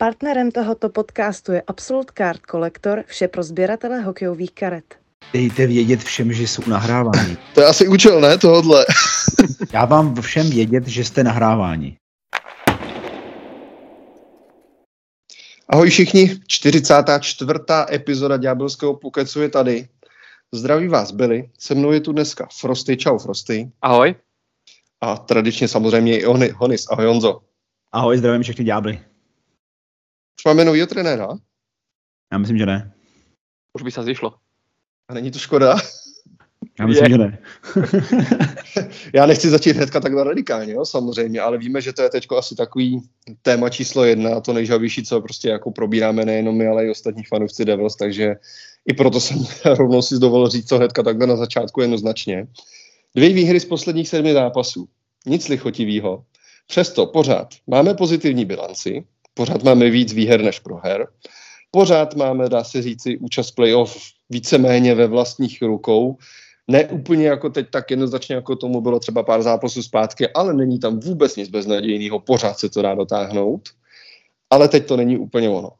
Partnerem tohoto podcastu je Absolute Card Collector, vše pro sběratele hokejových karet. Dejte vědět všem, že jsou nahráváni. To je asi účel, ne, tohodle. Já vám všem vědět, že jste nahráváni. Ahoj všichni, 44. epizoda Ďábelského pokecu je tady. Zdraví vás byli, se mnou je tu dneska Frosty, čau Frosty. Ahoj. A tradičně samozřejmě i Honis, ahoj Honzo. Ahoj, zdravím všechny ďábly. Už máme novýho trenéra? Já myslím, že ne. Už by se zišlo. A není to škoda? Já myslím, je. že ne. Já nechci začít hnedka takhle radikálně, jo, samozřejmě, ale víme, že to je teď asi takový téma číslo jedna, to nejžavější, co prostě jako probíráme nejenom my, ale i ostatní fanoušci Devils, takže i proto jsem rovnou si dovolil říct co hnedka takhle na začátku jednoznačně. Dvě výhry z posledních sedmi zápasů. Nic lichotivého. Přesto pořád máme pozitivní bilanci, pořád máme víc výher než proher, pořád máme, dá se říci, účast playoff víceméně ve vlastních rukou, ne úplně jako teď tak jednoznačně, jako tomu bylo třeba pár zápasů zpátky, ale není tam vůbec nic beznadějného, pořád se to dá dotáhnout, ale teď to není úplně ono.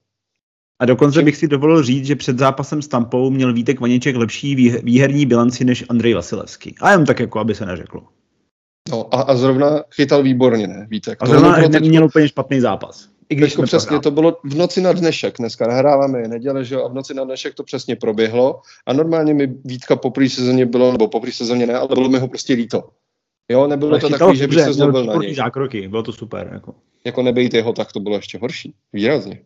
A dokonce bych si dovolil říct, že před zápasem s Tampou měl Vítek Vaněček lepší výherní bilanci než Andrej Vasilevský. A jen tak jako, aby se neřeklo. No a, a zrovna chytal výborně, ne, Vítek. A zrovna neměl teď... úplně špatný zápas. I když to přesně, prohrál. to bylo v noci na dnešek, dneska nahráváme je neděle, že jo, a v noci na dnešek to přesně proběhlo a normálně mi Vítka po první sezóně bylo, nebo po první sezóně ne, ale bylo mi ho prostě líto. Jo, nebylo ale to takový, že by se zlobil na něj. zákroky, bylo to super. Jako. jako nebejte jeho, tak to bylo ještě horší. Výrazně.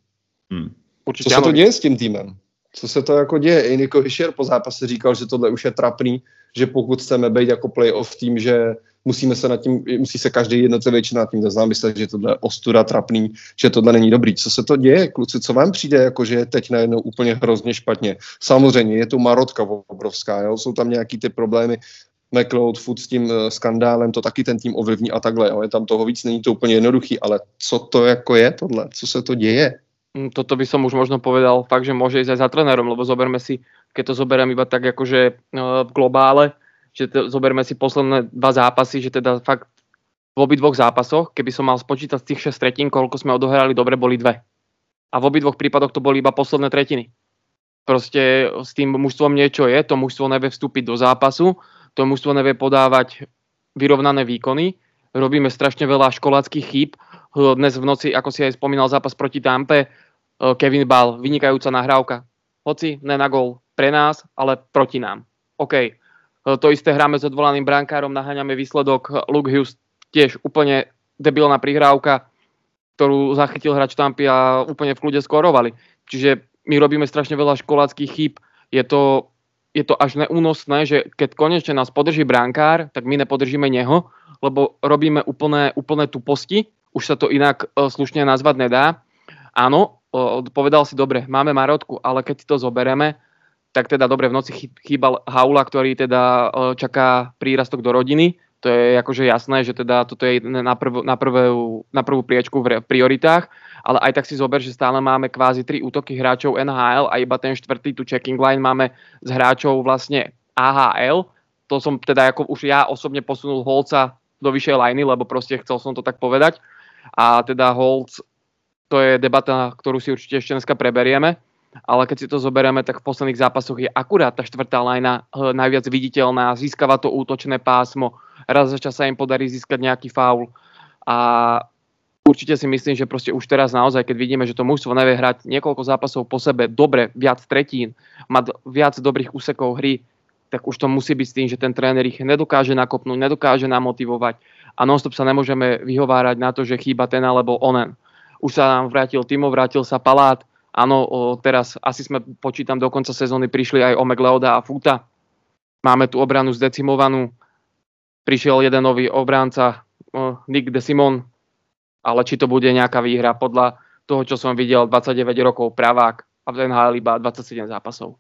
Hmm. Určitě Co se to děje s tím týmem? Co se to jako děje? I Niko Hischer po zápase říkal, že tohle už je trapný, že pokud chceme být jako playoff tým, že musíme se nad tím, musí se každý jednotlivý nad tím zamyslet, že tohle je ostuda trapný, že tohle není dobrý. Co se to děje, kluci, co vám přijde, jako že je teď najednou úplně hrozně špatně? Samozřejmě, je tu marotka obrovská, jo? jsou tam nějaký ty problémy, McLeod, Food s tím uh, skandálem, to taky ten tým ovlivní a takhle, jo? je tam toho víc, není to úplně jednoduchý, ale co to jako je tohle, co se to děje? Mm, toto by som už možno povedal fakt, že môže ísť aj za trénerom, lebo zoberme si, keď to zoberiem iba tak akože uh, v globále, že to, zoberme si posledné dva zápasy, že teda fakt v obidvoch zápasoch, keby som mal spočítať z tých 6 tretín, koľko sme odohrali, dobre boli dve. A v obidvoch prípadoch to boli iba posledné tretiny. Proste s tým mužstvom niečo je, to mužstvo nevie vstúpiť do zápasu, to mužstvo nevie podávať vyrovnané výkony, robíme strašne veľa školáckých chýb. Dnes v noci, ako si aj spomínal, zápas proti Tampe, Eh, Kevin Ball, vynikajúca nahrávka. Hoci ne na gol pre nás, ale proti nám. OK. Eh, to isté hráme s odvolaným brankárom, naháňame výsledok. Luke Hughes tiež úplne debilná prihrávka, ktorú zachytil hráč Tampy a úplne v kľude skorovali. Čiže my robíme strašne veľa školáckých chýb. Je to, je to až neúnosné, že keď konečne nás podrží brankár, tak my nepodržíme neho, lebo robíme úplné, úplné tuposti. Už sa to inak uh, slušne nazvať nedá. Áno, povedal si, dobre, máme Marotku, ale keď to zobereme, tak teda dobre, v noci chýbal Haula, ktorý teda čaká prírastok do rodiny. To je akože jasné, že teda toto je na, prv, na, prvú, na prvú priečku v prioritách, ale aj tak si zober, že stále máme kvázi tri útoky hráčov NHL a iba ten štvrtý tu checking line máme z hráčov vlastne AHL. To som teda ako už ja osobne posunul Holca do vyššej liny, lebo proste chcel som to tak povedať. A teda Holc to je debata, ktorú si určite ešte dneska preberieme, ale keď si to zoberieme, tak v posledných zápasoch je akurát tá štvrtá lajna eh, najviac viditeľná, získava to útočné pásmo, raz za čas sa im podarí získať nejaký faul. A určite si myslím, že proste už teraz naozaj, keď vidíme, že to mužstvo nevie hrať niekoľko zápasov po sebe dobre, viac tretín, má viac dobrých úsekov hry, tak už to musí byť s tým, že ten tréner ich nedokáže nakopnúť, nedokáže namotivovať. A nonstop sa nemôžeme vyhovárať na to, že chýba ten alebo onen. Už sa nám vrátil Timo, vrátil sa Palát. Áno, teraz asi sme, počítam, do konca sezóny prišli aj o Megleoda a Futa. Máme tu obranu zdecimovanú. Prišiel jeden nový obránca, Nick de Simon, ale či to bude nejaká výhra podľa toho, čo som videl, 29 rokov pravák a v NHL iba 27 zápasov.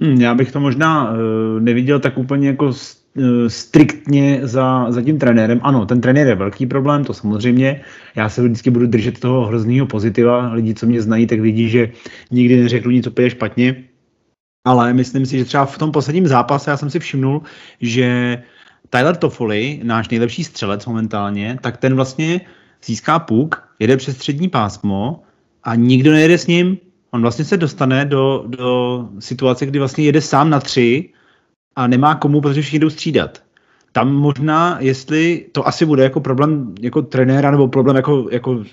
Hmm, já bych to možná uh, neviděl tak úplně jako Eh, striktně za, za tím trenérem. Ano, ten trenér je velký problém, to samozřejmě. Já se vždycky budu držet toho hrozného pozitiva. Lidi, co mě znají, tak vidí, že nikdy neřeknu nic úplně špatně. Ale myslím si, že třeba v tom posledním zápase já jsem si všimnul, že Tyler Toffoli, náš nejlepší střelec momentálně, tak ten vlastně získá puk, jede přes střední pásmo a nikdo nejede s ním, on vlastně se dostane do, do situace, kdy vlastně jede sám na tři a nemá komu, protože všichni jdou střídat. Tam možná, jestli to asi bude jako problém jako trenéra nebo problém jako, jako uh,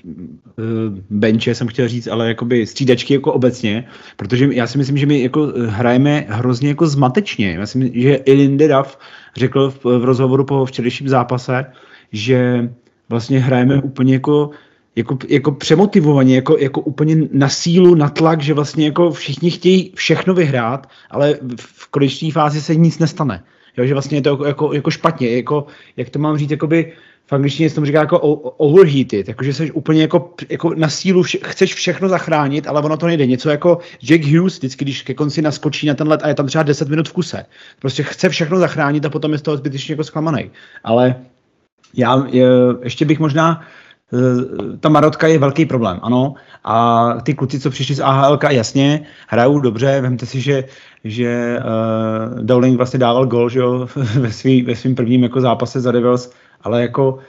benče, jsem chtěl říct, ale jakoby střídačky jako obecně, protože já si myslím, že my jako hrajeme hrozně jako zmatečně. Já si myslím, že i Lindedav řekl v, v rozhovoru po včerejším zápase, že vlastně hrajeme úplně jako jako, jako přemotivovaně, jako, jako úplně na sílu, na tlak, že vlastně jako všichni chtějí všechno vyhrát, ale v konečné fázi se nic nestane. Jo, že vlastně je to jako, jako, jako špatně, jako, jak to mám říct, jakoby, v angličtině se tomu říká jako overheated, jakože jsi úplně jako, jako na sílu, vše, chceš všechno zachránit, ale ono to nejde. Něco jako Jack Hughes, vždycky, když ke konci naskočí na ten let a je tam třeba 10 minut v kuse. Prostě chce všechno zachránit a potom je z toho zbytečně jako zklamaný. Ale já je, ještě bych možná ta Marotka je velký problém, ano. A ty kluci, co přišli z AHL, jasně, hrajou dobře. Vemte si, že, že uh, Dowling vlastně dával gol že jo, ve, svý, ve svým prvním jako zápase za Devils, ale jako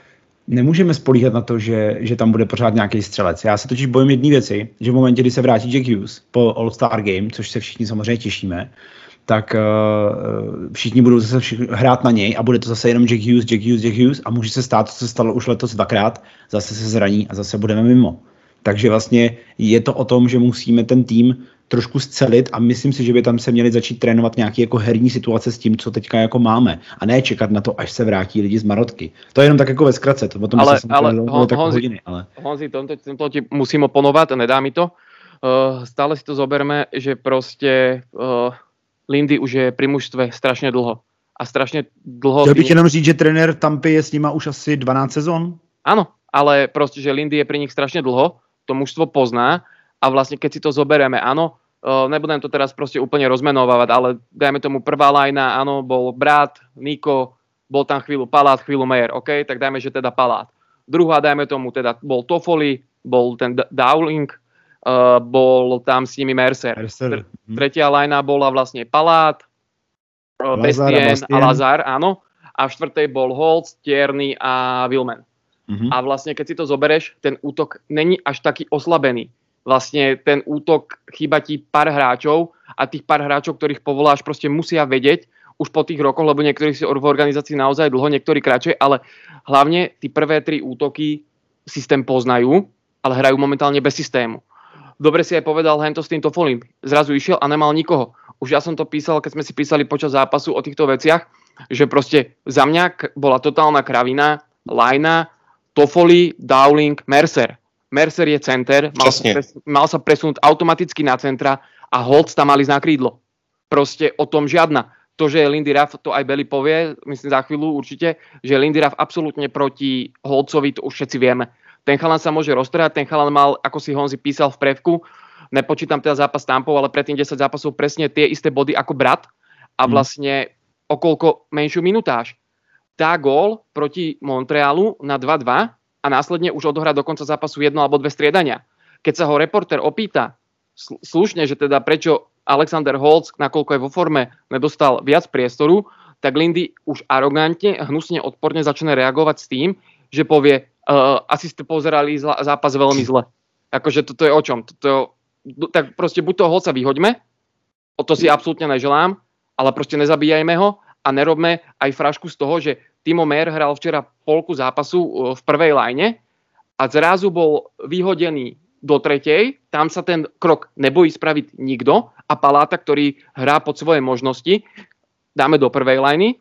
nemůžeme spolíhat na to, že, že tam bude pořád nějaký střelec. Já se totiž bojím jedné věci, že v momentě, kdy se vrátí Jack Hughes po All-Star Game, což se všichni samozřejmě těšíme, tak uh, všichni budou zase všichni hrát na něj a bude to zase jenom Jack Hughes, Jack Hughes, Jack Hughes a může se stát, co se stalo už letos dvakrát, zase se zraní a zase budeme mimo. Takže vlastně je to o tom, že musíme ten tým trošku scelit a myslím si, že by tam se měli začít trénovat nějaké jako herní situace s tím, co teďka jako máme a ne čekat na to, až se vrátí lidi z Marotky. To je jenom tak jako ve zkratce, to tom ale, ale, hon, tak Honzi, hodiny, ale... Honzi, tomto, tomto ti musím oponovat, nedá mi to. Uh, stále si to zoberme, že prostě uh, Lindy už je pri mužstve strašně dlho. A strašně dlho... Chtěl bych jenom říct, že trenér Tampy je s nima už asi 12 sezon? Áno, ale prostě, že Lindy je pri nich strašně dlho, to mužstvo pozná a vlastně keď si to zobereme, áno, nebudem to teraz prostě úplně rozmenovávať, ale dajme tomu prvá lajna, áno, bol Brat, Niko, bol tam chvíľu Palát, chvíľu Meyer, OK, tak dajme, že teda Palát. Druhá, dajme tomu, teda bol Toffoli, bol ten Dowling, uh, bol tam s nimi Mercer. Mercer. Hm. Tretia lajna bola vlastne Palát, uh, Bestien a, a Lazar, áno. A v štvrtej bol Holz, Tierney a Wilman. Mm-hmm. A vlastne, keď si to zobereš, ten útok není až taký oslabený. Vlastne ten útok chýba ti pár hráčov a tých pár hráčov, ktorých povoláš, prostě musia vedieť už po tých rokoch, lebo niektorí si v organizácii naozaj dlho, niektorí kratšie, ale hlavne tí prvé tri útoky systém poznajú, ale hrajú momentálne bez systému dobre si aj povedal hento s týmto Folim. Zrazu išiel a nemal nikoho. Už ja som to písal, keď sme si písali počas zápasu o týchto veciach, že prostě za mňa bola totálna kravina, Lajna, Toffoli, Dowling, Mercer. Mercer je center, mal sa, pres, mal sa presunúť automaticky na centra a Holtz tam mali na krídlo. Prostě o tom žiadna. To, že Lindy Ruff, to aj Belly povie, myslím za chvíľu určite, že Lindy Ruff absolútne proti Holcovi, to už všetci vieme ten chalan sa môže roztrhať, ten chalan mal, ako si Honzi písal v prevku, nepočítam teda zápas Tampov, ale predtým 10 zápasov presne tie isté body ako brat a mhm. vlastne okolko menšiu minutáž. Tá gól proti Montrealu na 2-2 a následne už odohrá do konca zápasu jedno alebo dve striedania. Keď sa ho reporter opýta slušne, že teda prečo Alexander Holz, nakoľko je vo forme, nedostal viac priestoru, tak Lindy už arogantne, hnusne, odporne začne reagovať s tým, že povie, uh, asi ste pozerali zla, zápas veľmi zle. Akože toto je o čom? Toto, tak prostě buď toho holca vyhoďme, o to si absolútne neželám, ale prostě nezabíjajme ho a nerobme aj frašku z toho, že Timo Mer hral včera polku zápasu uh, v prvej line a zrazu bol vyhodený do tretej, tam sa ten krok nebojí spraviť nikto a Paláta, ktorý hrá pod svoje možnosti, dáme do prvej liney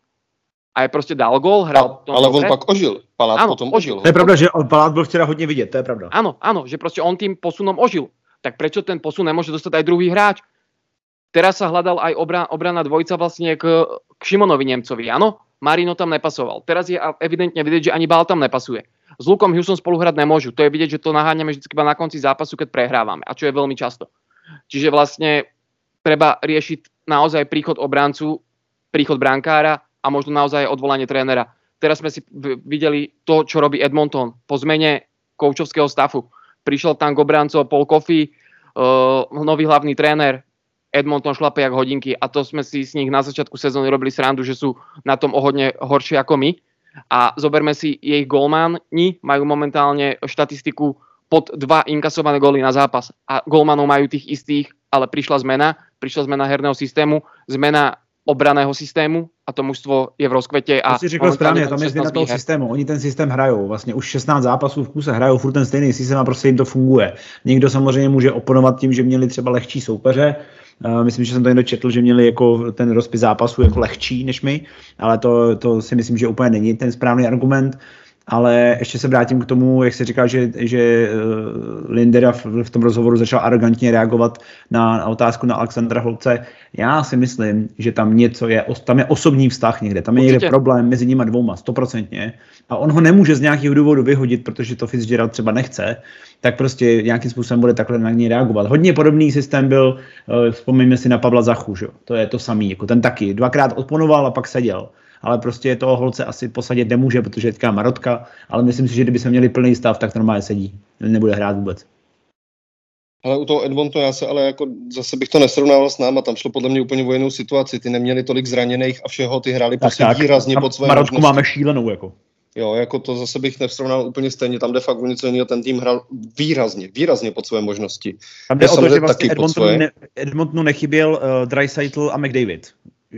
a je prostě dal gol, hrál. A, ale on pak ožil. Palát ano, potom ožil. To je pravda, že Palát byl včera hodně vidět, to je pravda. Ano, ano, že prostě on tým posunom ožil. Tak prečo ten posun nemôže dostať aj druhý hráč? Teraz sa hľadal aj obra, obrana dvojica vlastne k, k Šimonovi Nemcovi, áno? Marino tam nepasoval. Teraz je evidentne vidieť, že ani Bál tam nepasuje. S Lukom Hughesom spolu hrať nemôžu. To je vidieť, že to naháňame vždy iba na konci zápasu, keď prehrávame. A čo je veľmi často. Čiže vlastne treba riešiť naozaj príchod obrancu, príchod brankára a možno naozaj odvolanie trénera. Teraz sme si videli to, čo robí Edmonton po zmene koučovského stafu. Prišiel tam Gobranco, Paul Coffey, uh, nový hlavný tréner, Edmonton šlape jak hodinky a to sme si s nich na začiatku sezóny robili srandu, že sú na tom o hodne horšie ako my. A zoberme si, jej golmani majú momentálne štatistiku pod dva inkasované góly na zápas. A golmanov majú tých istých, ale prišla zmena, prišla zmena herného systému, zmena obraného systému a to mužstvo je v rozkvete. A to si řekl správně, tam je změna toho výher. systému. Oni ten systém hrajou, vlastně už 16 zápasů v kuse hrajou furt ten stejný systém a prostě jim to funguje. Někdo samozřejmě může oponovat tím, že měli třeba lehčí soupeře, myslím, že jsem to jen četl, že měli jako ten rozpis zápasu jako lehčí než my, ale to, to si myslím, že úplně není ten správný argument. Ale ještě se vrátím k tomu, jak se říká, že, že eh, Lindera v, v tom rozhovoru začal arrogantně reagovat na, na otázku na Alexandra Holce. Já si myslím, že tam něco je, tam je osobní vztah někde, tam je Určitě. někde problém mezi nimi dvouma, stoprocentně. A on ho nemůže z nějakého důvodu vyhodit, protože to Fitzgerald třeba nechce, tak prostě nějakým způsobem bude takhle na něj reagovat. Hodně podobný systém byl, eh, vzpomeňme si na Pavla Zachu, že? to je to samý, jako ten taky. Dvakrát odponoval a pak seděl ale prostě toho holce asi posadit nemůže, protože je teďka marotka, ale myslím si, že kdyby se měli plný stav, tak normálně sedí. Nebude hrát vůbec. Ale u toho Edmontu já se ale jako zase bych to nesrovnával s náma, tam šlo podle mě úplně o jinou situaci, ty neměli tolik zraněných a všeho, ty hráli prostě tak, výrazně pod své Marotku možnosti. máme šílenou jako. Jo, jako to zase bych nesrovnal úplně stejně, tam de facto něco jiného, ten tým hrál výrazně, výrazně pod své možnosti. Tam jde o to, že vlastně Edmontonu, ne, Edmontonu nechyběl uh, Dreisaitl a McDavid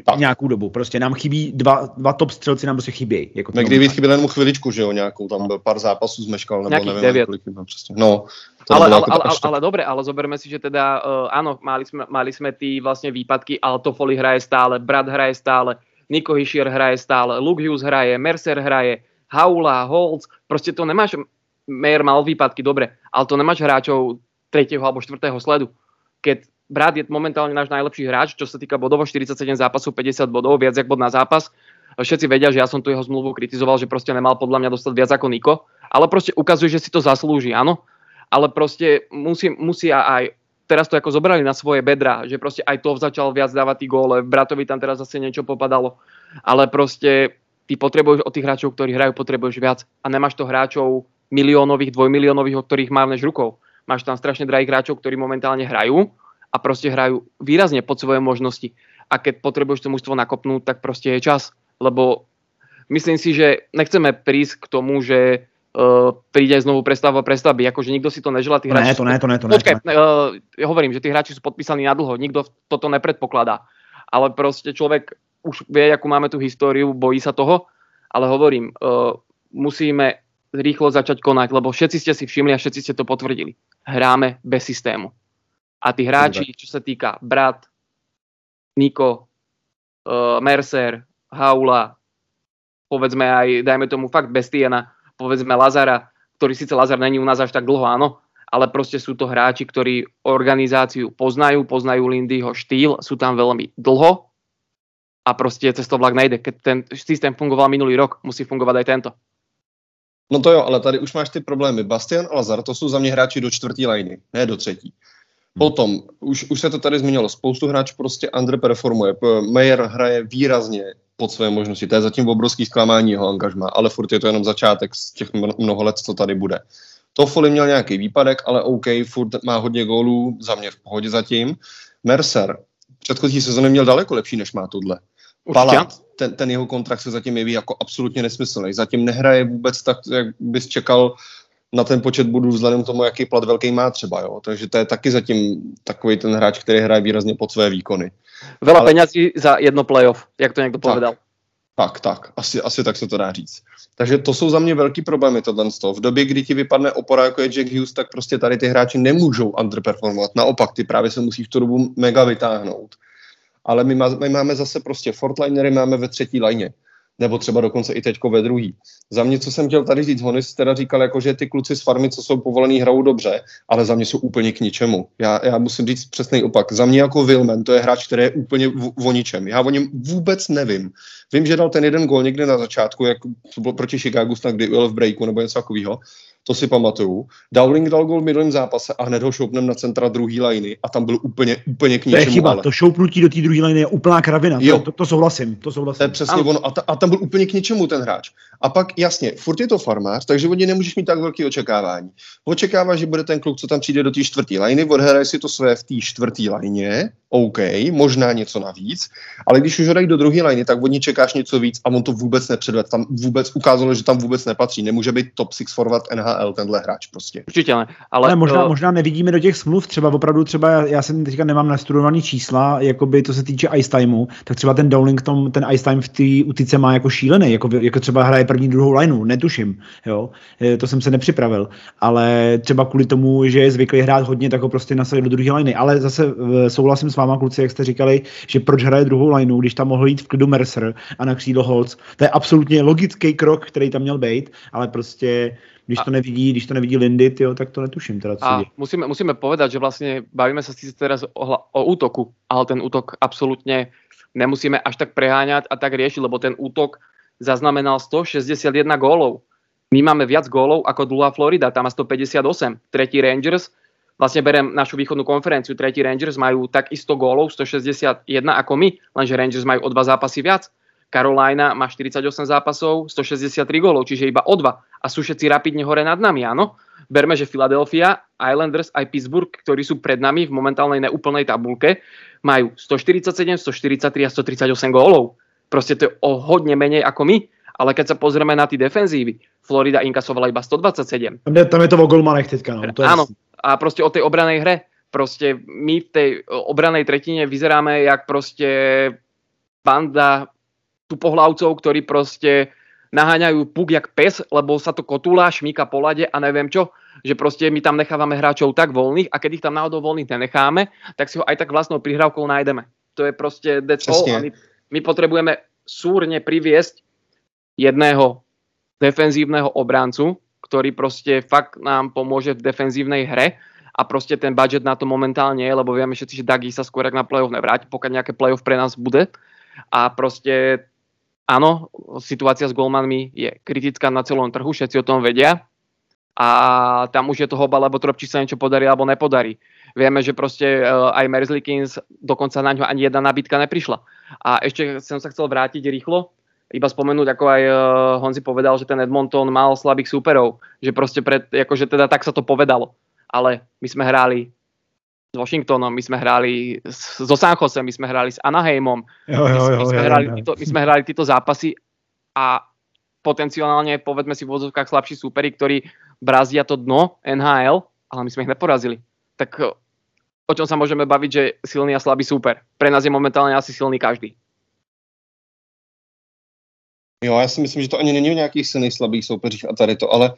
tak. nějakou dobu. Prostě nám chybí dva, dva top střelci, nám prostě chybí. Jako McDavid chyběl jenom chviličku, že jo, nějakou, tam byl pár zápasů zmeškal, nebo nevím, devět. kolik chyběl přesně. No, ale, ale, ale, ale, ale, dobre, ale zoberme si, že teda, uh, áno, mali sme, mali sme tí vlastne výpadky, ale Toffoli hraje stále, Brad hraje stále, Nico Hischier hraje stále, Luke Hughes hraje, Mercer hraje, Haula, Holz, proste to nemáš, Mayer mal výpadky, dobre, ale to nemáš hráčov tretieho alebo štvrtého sledu. Keď Brad je momentálne náš najlepší hráč, čo sa týka bodovo, 47 zápasov, 50 bodov, viac jak bod na zápas. Všetci vedia, že ja som tu jeho zmluvu kritizoval, že proste nemal podľa mňa dostať viac ako Niko, ale proste ukazuje, že si to zaslúži, áno. Ale proste musí, musí aj teraz to ako zobrali na svoje bedra, že proste aj to začal viac dávať tí góle, Bratovi tam teraz zase niečo popadalo, ale proste ty potrebuješ od tých hráčov, ktorí hrajú, potrebuješ viac a nemáš to hráčov miliónových, dvojmiliónových, o ktorých mávneš rukou. Máš tam strašne drahých hráčov, ktorí momentálne hrajú a proste hrajú výrazne pod svoje možnosti. A keď potrebuješ to mužstvo nakopnúť, tak proste je čas. Lebo myslím si, že nechceme prísť k tomu, že uh, príde znovu prestavba prestavby. Akože nikto si to neželá. Tí hráči ne, to ne, to ne, to ne. Počkaj, to ne. Uh, ja hovorím, že tí hráči sú podpísaní na dlho. Nikto toto nepredpokladá. Ale proste človek už vie, akú máme tú históriu, bojí sa toho. Ale hovorím, uh, musíme rýchlo začať konať, lebo všetci ste si všimli a všetci ste to potvrdili. Hráme bez systému. A tí hráči, čo sa týka Brat, Niko, uh, Mercer, Haula, povedzme aj, dajme tomu fakt Bestiena, povedzme Lazara, ktorý síce Lazar není u nás až tak dlho, áno, ale proste sú to hráči, ktorí organizáciu poznajú, poznajú Lindyho štýl, sú tam veľmi dlho a proste cez to vlak nejde. Keď ten systém fungoval minulý rok, musí fungovat aj tento. No to jo, ale tady už máš ty problémy. Bastian a Lazar, to jsou za mě hráči do čtvrtý liny, ne do třetí. Potom, už, už se to tady zmínilo, spoustu hráčů prostě underperformuje. Mayer hraje výrazně pod své možnosti. To je zatím obrovský zklamání jeho angažma, ale furt je to jenom začátek z těch mnoho let, co tady bude. Toffoli měl nějaký výpadek, ale OK, furt má hodně gólů, za mě v pohodě zatím. Mercer, předchozí sezóny měl daleko lepší, než má tohle. Palat, ten, ten jeho kontrakt se zatím jeví jako absolutně nesmyslný. Zatím nehraje vůbec tak, jak bys čekal na ten počet bodů vzhledem k tomu, jaký plat velký má třeba. Jo? Takže to je taky zatím takový ten hráč, který hraje výrazně pod své výkony. Veľa Ale... za jedno playoff, jak to někdo tak, povedal. Tak, tak, asi, asi tak se to dá říct. Takže to jsou za mě velký problémy tohle. V době, kdy ti vypadne opora jako je Jack Hughes, tak prostě tady ty hráči nemůžou underperformovat. Naopak, ty právě se musí v tu dobu mega vytáhnout. Ale my, má, my máme zase prostě fortlinery máme ve třetí lajně nebo třeba dokonce i teďko ve druhý. Za mě, co jsem chtěl tady říct, Honis teda říkal, jako, že ty kluci z farmy, co jsou povolený, hrajou dobře, ale za mě jsou úplně k ničemu. Já, já musím říct přesný opak. Za mě jako Wilman, to je hráč, který je úplně v, o ničem. Já o něm vůbec nevím. Vím, že dal ten jeden gol někde na začátku, jak to bylo proti Chicagu, snad kdy byl v breaku nebo něco takového to si pamatuju. Dowling dal gol v minulém zápase a hned ho šoupnem na centra druhé liny a tam byl úplně, úplně k ničemu. To je chyba, ale... to šoupnutí do té druhé liny je úplná kravina, jo. To, to, to, souhlasím, to souhlasím. To je přesně ono a, ta, a, tam byl úplně k ničemu ten hráč. A pak jasně, furt je to farmář, takže od něj nemůžeš mít tak velké očekávání. Očekáváš, že bude ten kluk, co tam přijde do té čtvrté liny, odhraje si to své v té čtvrté lině OK, možná něco navíc, ale když už ho dají do druhé liny, tak od ní čekáš něco víc a on to vůbec nepředved. Tam vůbec ukázalo, že tam vůbec nepatří. Nemůže být top 6 forward NHL tenhle hráč prostě. Určitě ne. Ale, ale možná, to... možná nevidíme do těch smluv, třeba opravdu třeba, já, já jsem teďka nemám nastudovaný čísla, jakoby to se týče ice timeu, tak třeba ten Dowling tom, ten ice time v té utice má jako šílený, jako, jako třeba hraje první, druhou lineu, netuším, jo, e, to jsem se nepřipravil, ale třeba kvůli tomu, že je zvyklý hrát hodně, tak ho prostě nasadit do druhé liny, ale zase e, souhlasím s váma, kluci, jak jste říkali, že proč hraje druhou lineu, když tam mohl jít v klidu Mercer a na křídlo Holz. To je absolutně logický krok, který tam měl být, ale prostě když to nevidí, když to nevidí Lindy, tyjo, tak to netuším teda, co a musíme, musíme povedať, že vlastně bavíme se sice teraz o, o útoku, ale ten útok absolutně nemusíme až tak preháňať a tak riešiť, lebo ten útok zaznamenal 161 gólov. My máme viac gólov ako dlhá Florida, tam má 158. Tretí Rangers vlastne berem našu východnú konferenciu, tretí Rangers majú takisto gólov, 161 ako my, lenže Rangers majú o dva zápasy viac. Carolina má 48 zápasov, 163 gólov, čiže iba o dva. A sú všetci rapidne hore nad nami, áno? Berme, že Philadelphia, Islanders aj Pittsburgh, ktorí sú pred nami v momentálnej neúplnej tabulke, majú 147, 143 a 138 gólov. Proste to je o hodne menej ako my. Ale keď sa pozrieme na tie defenzívy, Florida inkasovala iba 127. Tam je, tam je to o golmanech teďka. No. To je Áno, a prostě o tej obranej hre. Prostě my v tej obranej tretine vyzeráme jak prostě banda tupohlavcov, ktorí prostě naháňajú puk jak pes, lebo sa to kotúla, šmíka po lade a neviem čo, že prostě my tam nechávame hráčov tak voľných a keď ich tam náhodou voľných nenecháme, tak si ho aj tak vlastnou prihrávkou nájdeme. To je prostě that's all. My, my potrebujeme súrne priviesť jedného defenzívneho obrancu, ktorý prostě fakt nám pomôže v defenzívnej hre a prostě ten budget na to momentálně je, lebo vieme všetci, že Dagi sa skôr na playoff nevráti, pokud nejaké playoff pre nás bude. A prostě áno, situácia s golmanmi je kritická na celom trhu, všetci o tom vedia. A tam už je to hoba, lebo Tropči sa niečo podarí alebo nepodarí. Vieme, že prostě uh, aj Merzlikins dokonca na ňo ani jedna nabídka neprišla. A ešte som sa chcel vrátiť rýchlo iba spomenúť, ako aj uh, Honzi povedal, že ten Edmonton mal slabých súperov, že proste pred, akože teda tak sa to povedalo. Ale my sme hráli s Washingtonom, my sme hráli so San Jose, my sme hráli s Anaheimom, jo, jo, jo, my, sme jo, hrali jo. Títo, my sme hrali títo zápasy a potenciálne, povedzme si v vozovkách slabší súperi, ktorí brazdia to dno NHL, ale my sme ich neporazili. Tak o čom sa môžeme baviť, že silný a slabý súper? Pre nás je momentálne asi silný každý. Jo, já si myslím, že to ani není o nějakých silných slabých soupeřích a tady to, ale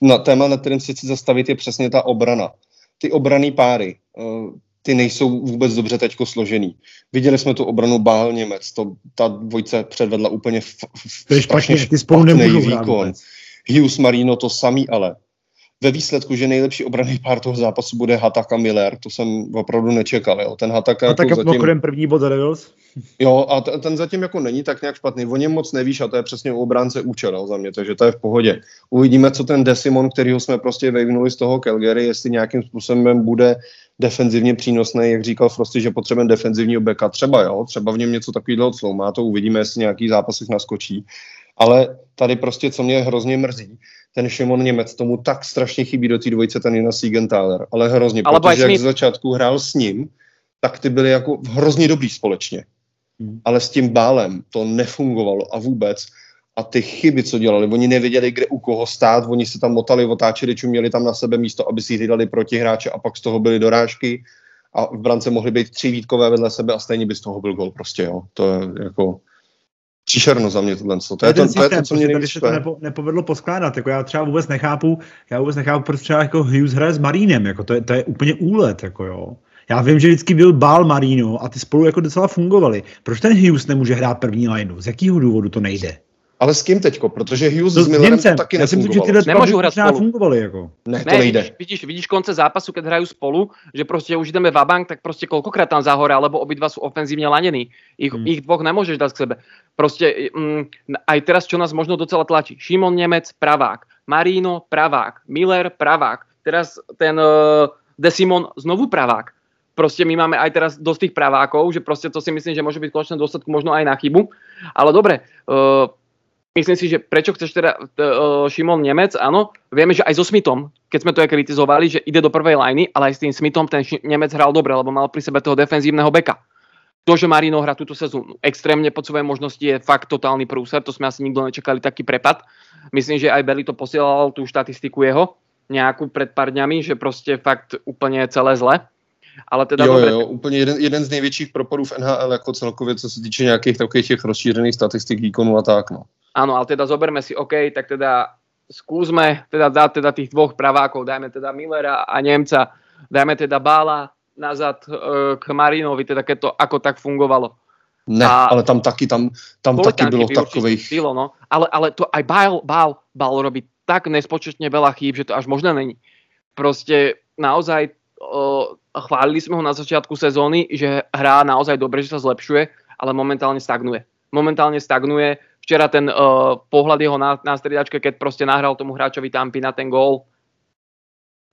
na téma, na kterém si chci zastavit, je přesně ta obrana. Ty obraný páry, eh, ty nejsou vůbec dobře teďko složený. Viděli jsme tu obranu Bál Němec, to, ta dvojce předvedla úplně f, f, špatně, ty spolu nemůžou výkon. Hughes Marino to samý ale ve výsledku, že nejlepší obraný pár toho zápasu bude Hataka Miller, to jsem opravdu nečekal. Jo. Ten Hataka jako tak zatím... první bod za Devils. Jo, a ten, ten zatím jako není tak nějak špatný. O něm moc nevíš a to je přesně u obránce účel za mě, takže to je v pohodě. Uvidíme, co ten Desimon, kterýho jsme prostě vyvinuli z toho Calgary, jestli nějakým způsobem bude defenzivně přínosný, jak říkal Frosty, že potřebujeme defenzivního beka. Třeba jo, třeba v něm něco takového má to uvidíme, jestli nějaký zápasech naskočí. Ale tady prostě, co mě hrozně mrzí, ten Šimon Němec, tomu tak strašně chybí do té dvojice ten Jonas Siegenthaler, ale hrozně, ale protože jak z začátku hrál s ním, tak ty byli jako hrozně dobrý společně. Hmm. Ale s tím bálem to nefungovalo a vůbec. A ty chyby, co dělali, oni nevěděli, kde u koho stát, oni se tam motali, otáčeli, měli tam na sebe místo, aby si hlídali protihráče a pak z toho byly dorážky a v brance mohly být tři výtkové vedle sebe a stejně by z toho byl gol prostě, jo. To je jako příšerno za mě tohle. To je, to, to, je to, co mě tady se to nepo, nepovedlo poskládat. Jako já třeba vůbec nechápu, já vůbec nechápu, proč třeba jako Hughes hraje s Marínem. Jako to, je, to je úplně úlet. Jako jo. Já vím, že vždycky byl Bál Marino a ty spolu jako docela fungovali. Proč ten Hughes nemůže hrát první lineu? Z jakého důvodu to nejde? Ale s kým teďko? Protože Hughes no, s Millerem Němcem. taky Já si myslím, že tyhle Nemůžu hrát spolu. fungovali jako. Ne, to ne, nejde. Vidíš, vidíš, vidíš konce zápasu, keď hrajú spolu, že prostě už jdeme vabank, tak prostě kolikrát tam zahora, lebo obidva sú ofenzívne lanení. Ich, hmm. ich dvoch nemôžeš dať k sebe. Prostě mm, aj teraz, čo nás možno docela tlačí. Šimon Nemec, pravák. Marino, pravák. Miller, pravák. Teraz ten uh, Desimon, znovu pravák. Prostě my máme aj teraz dosť tých pravákov, že prostě to si myslím, že môže byť v konečnom dôsledku možno aj na chybu. Ale dobre, uh, myslím si, že prečo chceš teda uh, Šimon Nemec, áno, vieme, že aj so Smithom, keď sme to aj kritizovali, že ide do prvej lajny, ale aj s tým Smithom ten Nemec hral dobre, lebo mal pri sebe toho defenzívneho beka. To, že Marino hrá túto sezónu extrémne pod svoje možnosti je fakt totálny prúser, to sme asi nikto nečakali taký prepad. Myslím, že aj Belly to posielal tú štatistiku jeho nejakú pred pár dňami, že proste fakt úplne celé zle. Ale teda jo, dobre. jo, úplně jeden, jeden z největších propadů v NHL jako celkově, co se týče nějakých takových těch rozšířených statistik výkonu a tak, no. Áno, ale teda zoberme si, OK, tak teda skúsme teda dať teda tých dvoch pravákov, dajme teda Millera a Nemca, dajme teda Bála nazad uh, k Marinovi, teda keď to ako tak fungovalo. Ne, a ale tam taky, tam, tam taky bylo takových... Bylo, no. ale, ale to aj Bál, Bál, Bál robí tak nespočetne veľa chýb, že to až možné není. Proste naozaj chválili sme ho na začiatku sezóny, že hrá naozaj dobre, že sa zlepšuje, ale momentálne stagnuje. Momentálne stagnuje. Včera ten uh, pohľad jeho na, na striedačke, keď proste nahral tomu hráčovi Tampy na ten gól,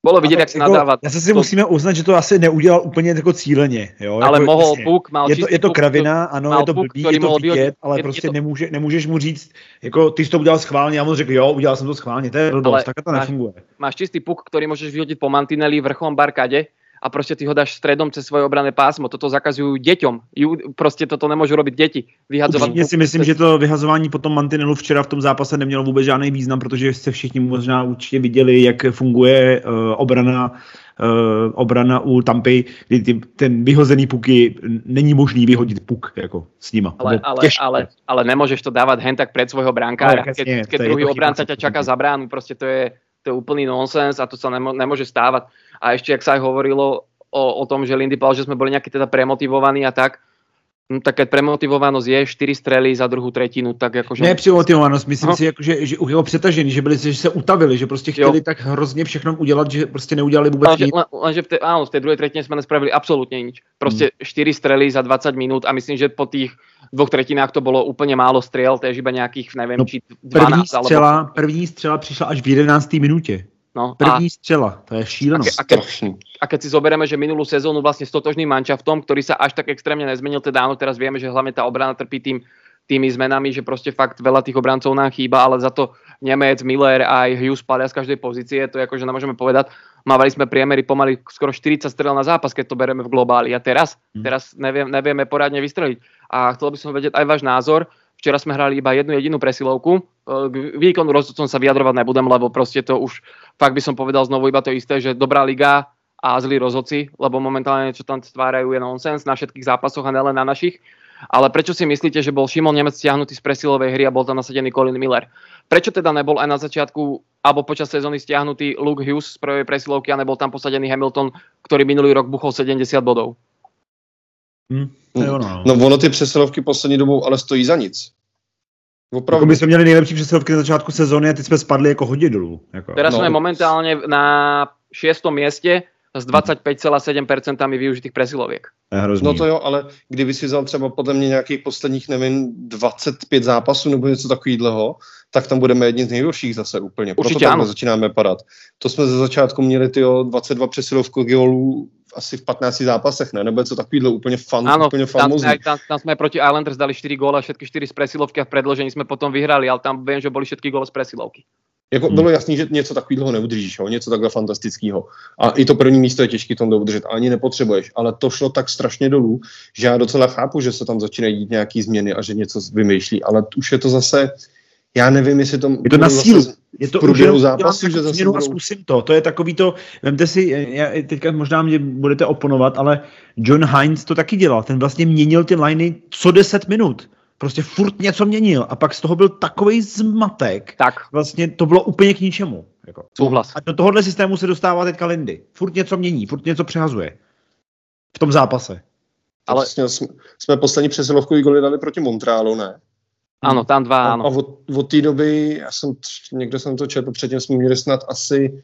Bolo vidět, jak se jako, nadává. Já se si to... musíme uznat, že to asi neudělal úplně jako cíleně. Jo? Ale jako, mohl jasně. puk, mal je to, je to kravina, ano, je to puk, blbý, je to vidět, ale je, prostě je to... Nemůže, nemůžeš mu říct, jako ty jsi to udělal schválně, já mu řekl, jo, udělal jsem to schválně, to je blbost, tak to nefunguje. Máš čistý puk, který můžeš vyhodit po mantineli vrcholom barkade, a prostě ty ho dáš stredom cez svoje obrané pásmo. Toto zakazujú deťom. Prostě toto nemôžu robiť deti. Vyhadzovat Upřímně si myslím, že to vyhazování potom mantinelu včera v tom zápase nemělo vůbec žádný význam, protože jste všichni možná určitě viděli, jak funguje uh, obrana uh, obrana u Tampy, kdy ty, ten vyhozený puky není možný vyhodit puk jako s nima. Ale, ale, ale, ale nemůžeš to dávat hen tak před svojho bránkára, keď, keď druhý obránca ťa čaká za bránu, prostě to je, to je úplný nonsens a to sa nemo, nemôže stávať. A ešte, ak sa aj hovorilo o, o tom, že Lindy povedal, že sme boli nejaký teda premotivovaní a tak, No, tak keď premotivovanosť je 4 strely za druhou třetinu, tak jakože... Ne premotivovanost, myslím no. si, jako, že, že už jeho přetažení, že byli že se utavili, že prostě chtěli jo. tak hrozně všechno udělat, že prostě neudělali vůbec nic. Lenže v té, áno, v té druhé třetině jsme nespravili absolutně nič. Prostě hmm. 4 strely za 20 minut a myslím, že po těch dvoch třetinách to bylo úplně málo střel, to je iba nějakých, nevím, no, či 12. První střela, alebo... první střela přišla až v 11. minutě. No, První a, střela, to je šílenost. A, ke, a, ke, a keď si zoberieme, že minulú sezónu vlastne s totožným mančaftom, ktorý sa až tak extrémne nezmenil, teda áno, teraz vieme, že hlavne tá obrana trpí tým, tými zmenami, že proste fakt veľa tých obrancov nám chýba, ale za to Nemec, Miller a aj Hughes padia z každej pozície, to je ako, že nemôžeme povedať, mávali sme priemery pomaly skoro 40 strel na zápas, keď to bereme v globáli a teraz, hmm. teraz neviem, nevieme poradne vystreliť. A chcel by som vedieť aj váš názor, Včera sme hrali iba jednu jedinú presilovku. K výkonu rozhodcom sa vyjadrovať nebudem, lebo proste to už fakt by som povedal znovu iba to isté, že dobrá liga a zlí rozhodci, lebo momentálne čo tam stvárajú je nonsens na všetkých zápasoch a nelen na našich. Ale prečo si myslíte, že bol Šimon Nemec stiahnutý z presilovej hry a bol tam nasadený Colin Miller? Prečo teda nebol aj na začiatku alebo počas sezóny stiahnutý Luke Hughes z prvej presilovky a nebol tam posadený Hamilton, ktorý minulý rok buchol 70 bodov? Hmm. No, no. no ono ty přesilovky poslední dobou ale stojí za nic. Opravdu. Jako my jsme měli nejlepší přesilovky na začátku sezóny a teď jsme spadli jako hodně dolů. Jako. Teraz no. jsme momentálně na šestom městě s 25,7% využitých presilověk. No to jo, ale kdyby si vzal třeba podle mě nějakých posledních, nevím, 25 zápasů nebo něco takového, tak tam budeme jedni z nejhorších zase úplně. Proto Určitě ano. začínáme padat. To jsme ze začátku měli ty 22 přesilovku gólů asi v 15 zápasech, ne? Nebo je to takovýhle úplně, fan, ano, úplně famózní. Tam, tam, tam, jsme proti Islanders dali 4 góly, všetky 4 z presilovky a v predložení jsme potom vyhrali, ale tam vím, že byly všetky góly z presilovky. Jako hmm. bylo jasný, že něco takového neudržíš, jo? něco takhle fantastického. A i to první místo je těžké tom udržet, ani nepotřebuješ. Ale to šlo tak strašně dolů, že já docela chápu, že se tam začínají dít nějaký změny a že něco vymýšlí, ale už je to zase, já nevím, jestli to... Je to na sílu. Je to už zápasu, že zase budou... a zkusím to. To je takový to, vemte si, já, teďka možná mě budete oponovat, ale John Hines to taky dělal. Ten vlastně měnil ty liney co 10 minut. Prostě furt něco měnil a pak z toho byl takový zmatek. Tak. Vlastně to bylo úplně k ničemu. Jako. Souhlas. A do tohohle systému se dostává teďka Lindy. Furt něco mění, furt něco přehazuje. V tom zápase. Ale vlastně jsme, jsme poslední přesilovkový goly dali proti Montrealu, ne? Ano, tam dva, ano. A, a od, od té doby, já jsem, někde jsem to četl, předtím jsme měli snad asi,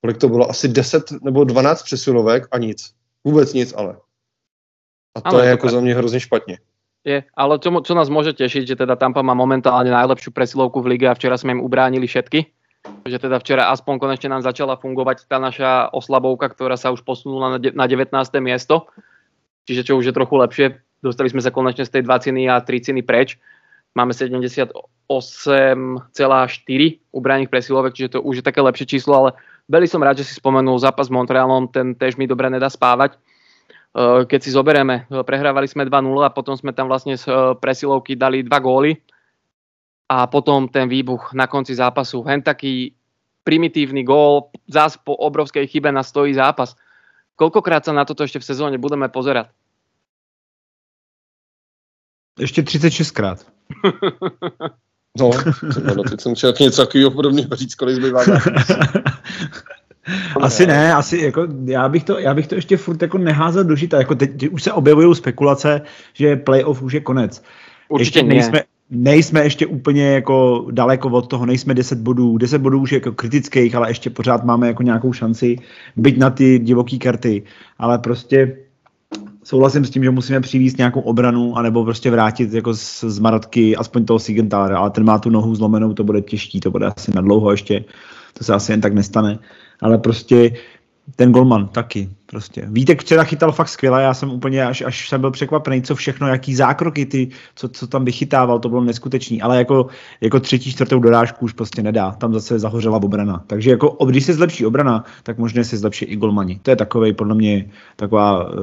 kolik to bylo, asi 10 nebo 12 přesilovek a nic. Vůbec nic, ale. A to ano, je to jako za mě hrozně špatně. Je, ale čo, čo nás môže tešiť, že teda Tampa má momentálne najlepšiu presilovku v lige a včera sme im ubránili všetky. Že teda včera aspoň konečne nám začala fungovať tá naša oslabovka, ktorá sa už posunula na 19. miesto. Čiže čo už je trochu lepšie. Dostali sme sa konečne z tej 20 a 30 preč. Máme 78,4 ubraných presilovek, čiže to už je také lepšie číslo, ale veľmi som rád, že si spomenul zápas s Montrealom, ten tež mi dobre nedá spávať. Eh, keď si zoberieme, eh, prehrávali sme 2-0 a potom sme tam vlastne z eh, presilovky dali dva góly a potom ten výbuch na konci zápasu. Hen taký primitívny gól, zás po obrovskej chybe na stojí zápas. Koľkokrát sa na toto ešte v sezóne budeme pozerať? Ještě 36 krát. no, no, teď jsem chtěl něco takového podobného říct, kolik zbývá. Asi ne, asi jako, já bych to, já bych to ještě furt jako neházel do žita, jako teď už se objevují spekulace, že playoff už je konec. Určitě ještě nejsme, nejsme ještě úplně jako daleko od toho, nejsme 10 bodů, 10 bodů už je jako kritických, ale ještě pořád máme jako nějakou šanci byť na ty divoký karty, ale prostě souhlasím s tím, že musíme přivízt nějakou obranu, anebo prostě vrátit jako z, z Marotky aspoň toho Sigentára, ale ten má tu nohu zlomenou, to bude těžký, to bude asi na dlouho ještě, to se asi jen tak nestane. Ale prostě ten golman taky. Prostě. Vítek včera chytal fakt skvěle, já jsem úplně až, až jsem byl překvapený, co všechno, jaký zákroky ty, co, co tam vychytával, to bylo neskutečný, ale jako, jako třetí, čtvrtou dorážku už prostě nedá, tam zase zahořela obrana. Takže jako, když se zlepší obrana, tak možná se zlepší i golmani. To je takový podle mě taková uh,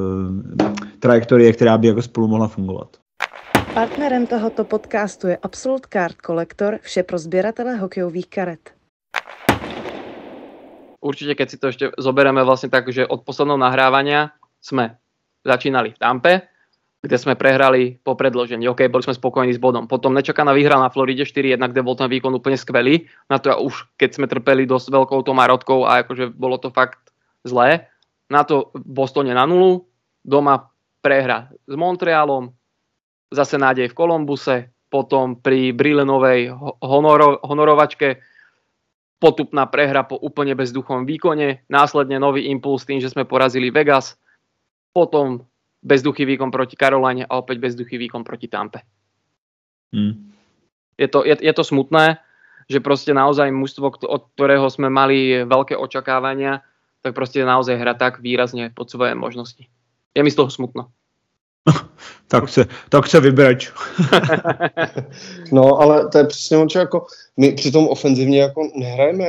trajektorie, která by jako spolu mohla fungovat. Partnerem tohoto podcastu je Absolut Card Collector, vše pro sběratele hokejových karet určite keď si to ešte zoberieme vlastne tak, že od posledného nahrávania sme začínali v Tampe, kde sme prehrali po predložení. OK, boli sme spokojní s bodom. Potom nečakaná výhra na Floride 4-1, kde bol ten výkon úplne skvelý. Na to už, keď sme trpeli dosť veľkou tou marotkou a akože bolo to fakt zlé. Na to Bostone na nulu, doma prehra s Montrealom, zase nádej v Kolumbuse, potom pri Brilenovej honoro, honorovačke potupná prehra po úplne bezduchom výkone, následne nový impuls tým, že sme porazili Vegas, potom bezduchý výkon proti Caroline a opäť bezduchý výkon proti Tampe. Hmm. Je, to, je, je to smutné, že proste naozaj mužstvo, od ktorého sme mali veľké očakávania, tak proste naozaj hra tak výrazne pod svoje možnosti. Je mi z toho smutno. tak se, tak se vybrač. no, ale to je přesně ono, jako my přitom ofenzivně jako nehrajeme,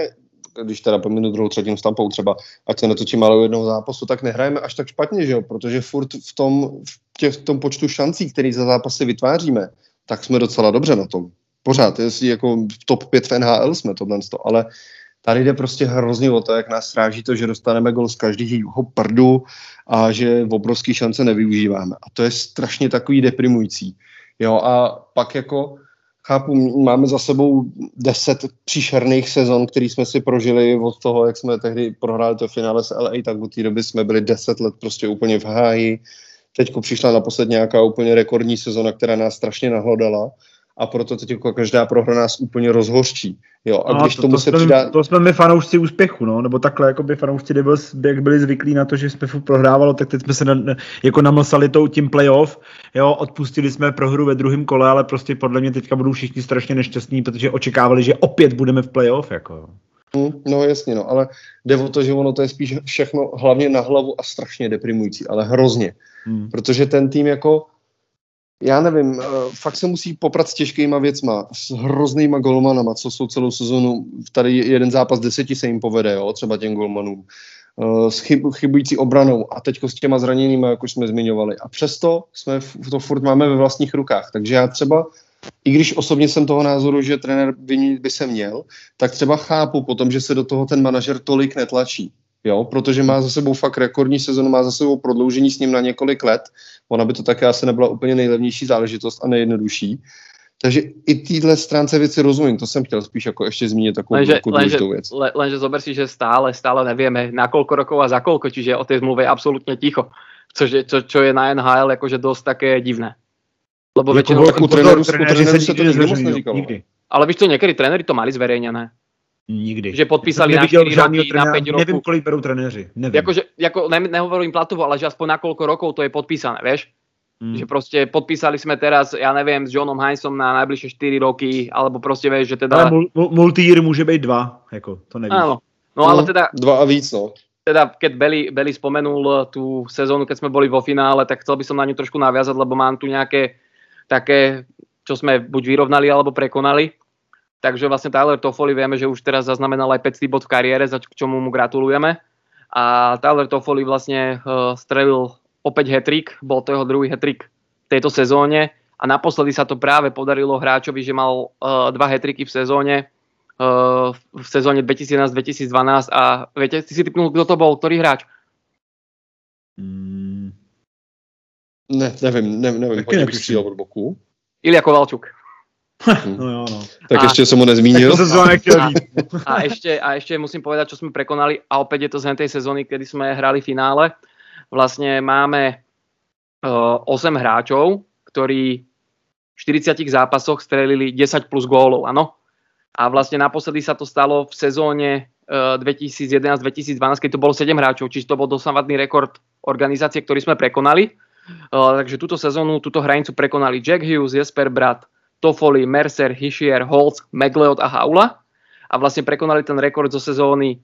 když teda pominu druhou třetím stampou třeba, ať se netočí malou jednou zápasu, tak nehrajeme až tak špatně, že jo, protože furt v tom, v, těch, v tom počtu šancí, který za zápasy vytváříme, tak jsme docela dobře na tom. Pořád, jestli jako v top 5 v NHL jsme tohle, ale Tady jde prostě hrozně o to, jak nás stráží to, že dostaneme gol z každého prdu a že obrovské šance nevyužíváme. A to je strašně takový deprimující. Jo, a pak jako chápu, máme za sebou deset příšerných sezon, který jsme si prožili od toho, jak jsme tehdy prohráli to finále s LA, tak od té doby jsme byli deset let prostě úplně v háji. Teď přišla naposled nějaká úplně rekordní sezona, která nás strašně nahlodala a proto teď jako každá prohra nás úplně rozhořčí. Jo, a, a když to, tomu to se jsme, přidá... To jsme my fanoušci úspěchu, no, nebo takhle, jako by fanoušci Devils, jak byli zvyklí na to, že jsme furt prohrávalo, tak teď jsme se na, jako namlsali tou tím playoff, jo, odpustili jsme prohru ve druhém kole, ale prostě podle mě teďka budou všichni strašně nešťastní, protože očekávali, že opět budeme v playoff, jako. Hmm, no jasně, no, ale jde o to, že ono to je spíš všechno hlavně na hlavu a strašně deprimující, ale hrozně. Hmm. Protože ten tým jako já nevím, eh, fakt se musí poprat s těžkýma věcma, s hroznýma golmanama, co jsou celou sezonu, tady jeden zápas deseti se jim povede, jo, třeba těm golmanům, eh, s chyb, chybující obranou a teď s těma zraněnými, jak už jsme zmiňovali. A přesto jsme to furt máme ve vlastních rukách. Takže já třeba, i když osobně jsem toho názoru, že trenér by, by se měl, tak třeba chápu potom, že se do toho ten manažer tolik netlačí jo, protože má za sebou fakt rekordní sezonu, má za sebou prodloužení s ním na několik let. Ona by to také asi nebyla úplně nejlevnější záležitost a nejjednodušší. Takže i téhle stránce věci rozumím, to jsem chtěl spíš jako ještě zmínit takovou lenže, lenže, věc. Le, lenže zober si, že stále, stále nevieme na koľko rokov a za koľko, čiže o tej zmluve je absolútne ticho. Což je, čo, čo je na NHL jakože dosť také divné. Lebo väčšinou... U trenéru, se to nikdy moc neříkalo. Ale víš to, někdy trenéry to mali zverejněné. Nikdy. Že podpísali na 4 roky, trenéra, na 5 rokov. Nevím, kolik berou trenéři. Nevím. Jakože, jako, ne, nehovorím platovo, ale že aspoň na koľko rokov to je podpísané, vieš? Hmm. Že proste podpísali sme teraz, ja neviem, s Johnom Heinzom na najbližšie 4 roky, alebo proste vieš, že teda... Ale mul- multi-year môže byť dva, jako, to nevíš. Áno, no ale mhm. teda... Dva a víc, no. Teda, keď Beli, Beli spomenul tú sezónu, keď sme boli vo finále, tak chcel by som na ňu trošku naviazať, lebo mám tu nejaké také čo sme buď vyrovnali alebo prekonali. Takže vlastne Tyler Toffoli vieme, že už teraz zaznamenal aj 500 bod v kariére, za k čomu mu gratulujeme. A Tyler Toffoli vlastne uh, strelil opäť hetrik, bol to jeho druhý hetrik v tejto sezóne a naposledy sa to práve podarilo hráčovi, že mal uh, dva hetriky v sezóne uh, v sezóne 2011-2012 a viete, ty si typnul, kto to bol, ktorý hráč? Mm. Ne, nevím, ne, nevím, hodně bych střílel od boku. Ilia Kovalčuk. No jo, no. Tak a, ještě jsem ho nezmínil. a, a, ešte, a ešte musím povedať, čo sme prekonali a opäť je to z tej sezóny, kedy sme hrali finále. Vlastne máme uh, 8 hráčov, ktorí v 40 zápasoch strelili 10 plus gólov, áno. A vlastne naposledy sa to stalo v sezóne uh, 2011-2012, keď to bolo 7 hráčov, čiže to bol dosávadný rekord organizácie, ktorý sme prekonali. Uh, takže túto sezónu, túto hranicu prekonali Jack Hughes, Jesper Brat, Toffoli, Mercer, Hischier, Holz, McLeod a Haula a vlastne prekonali ten rekord zo sezóny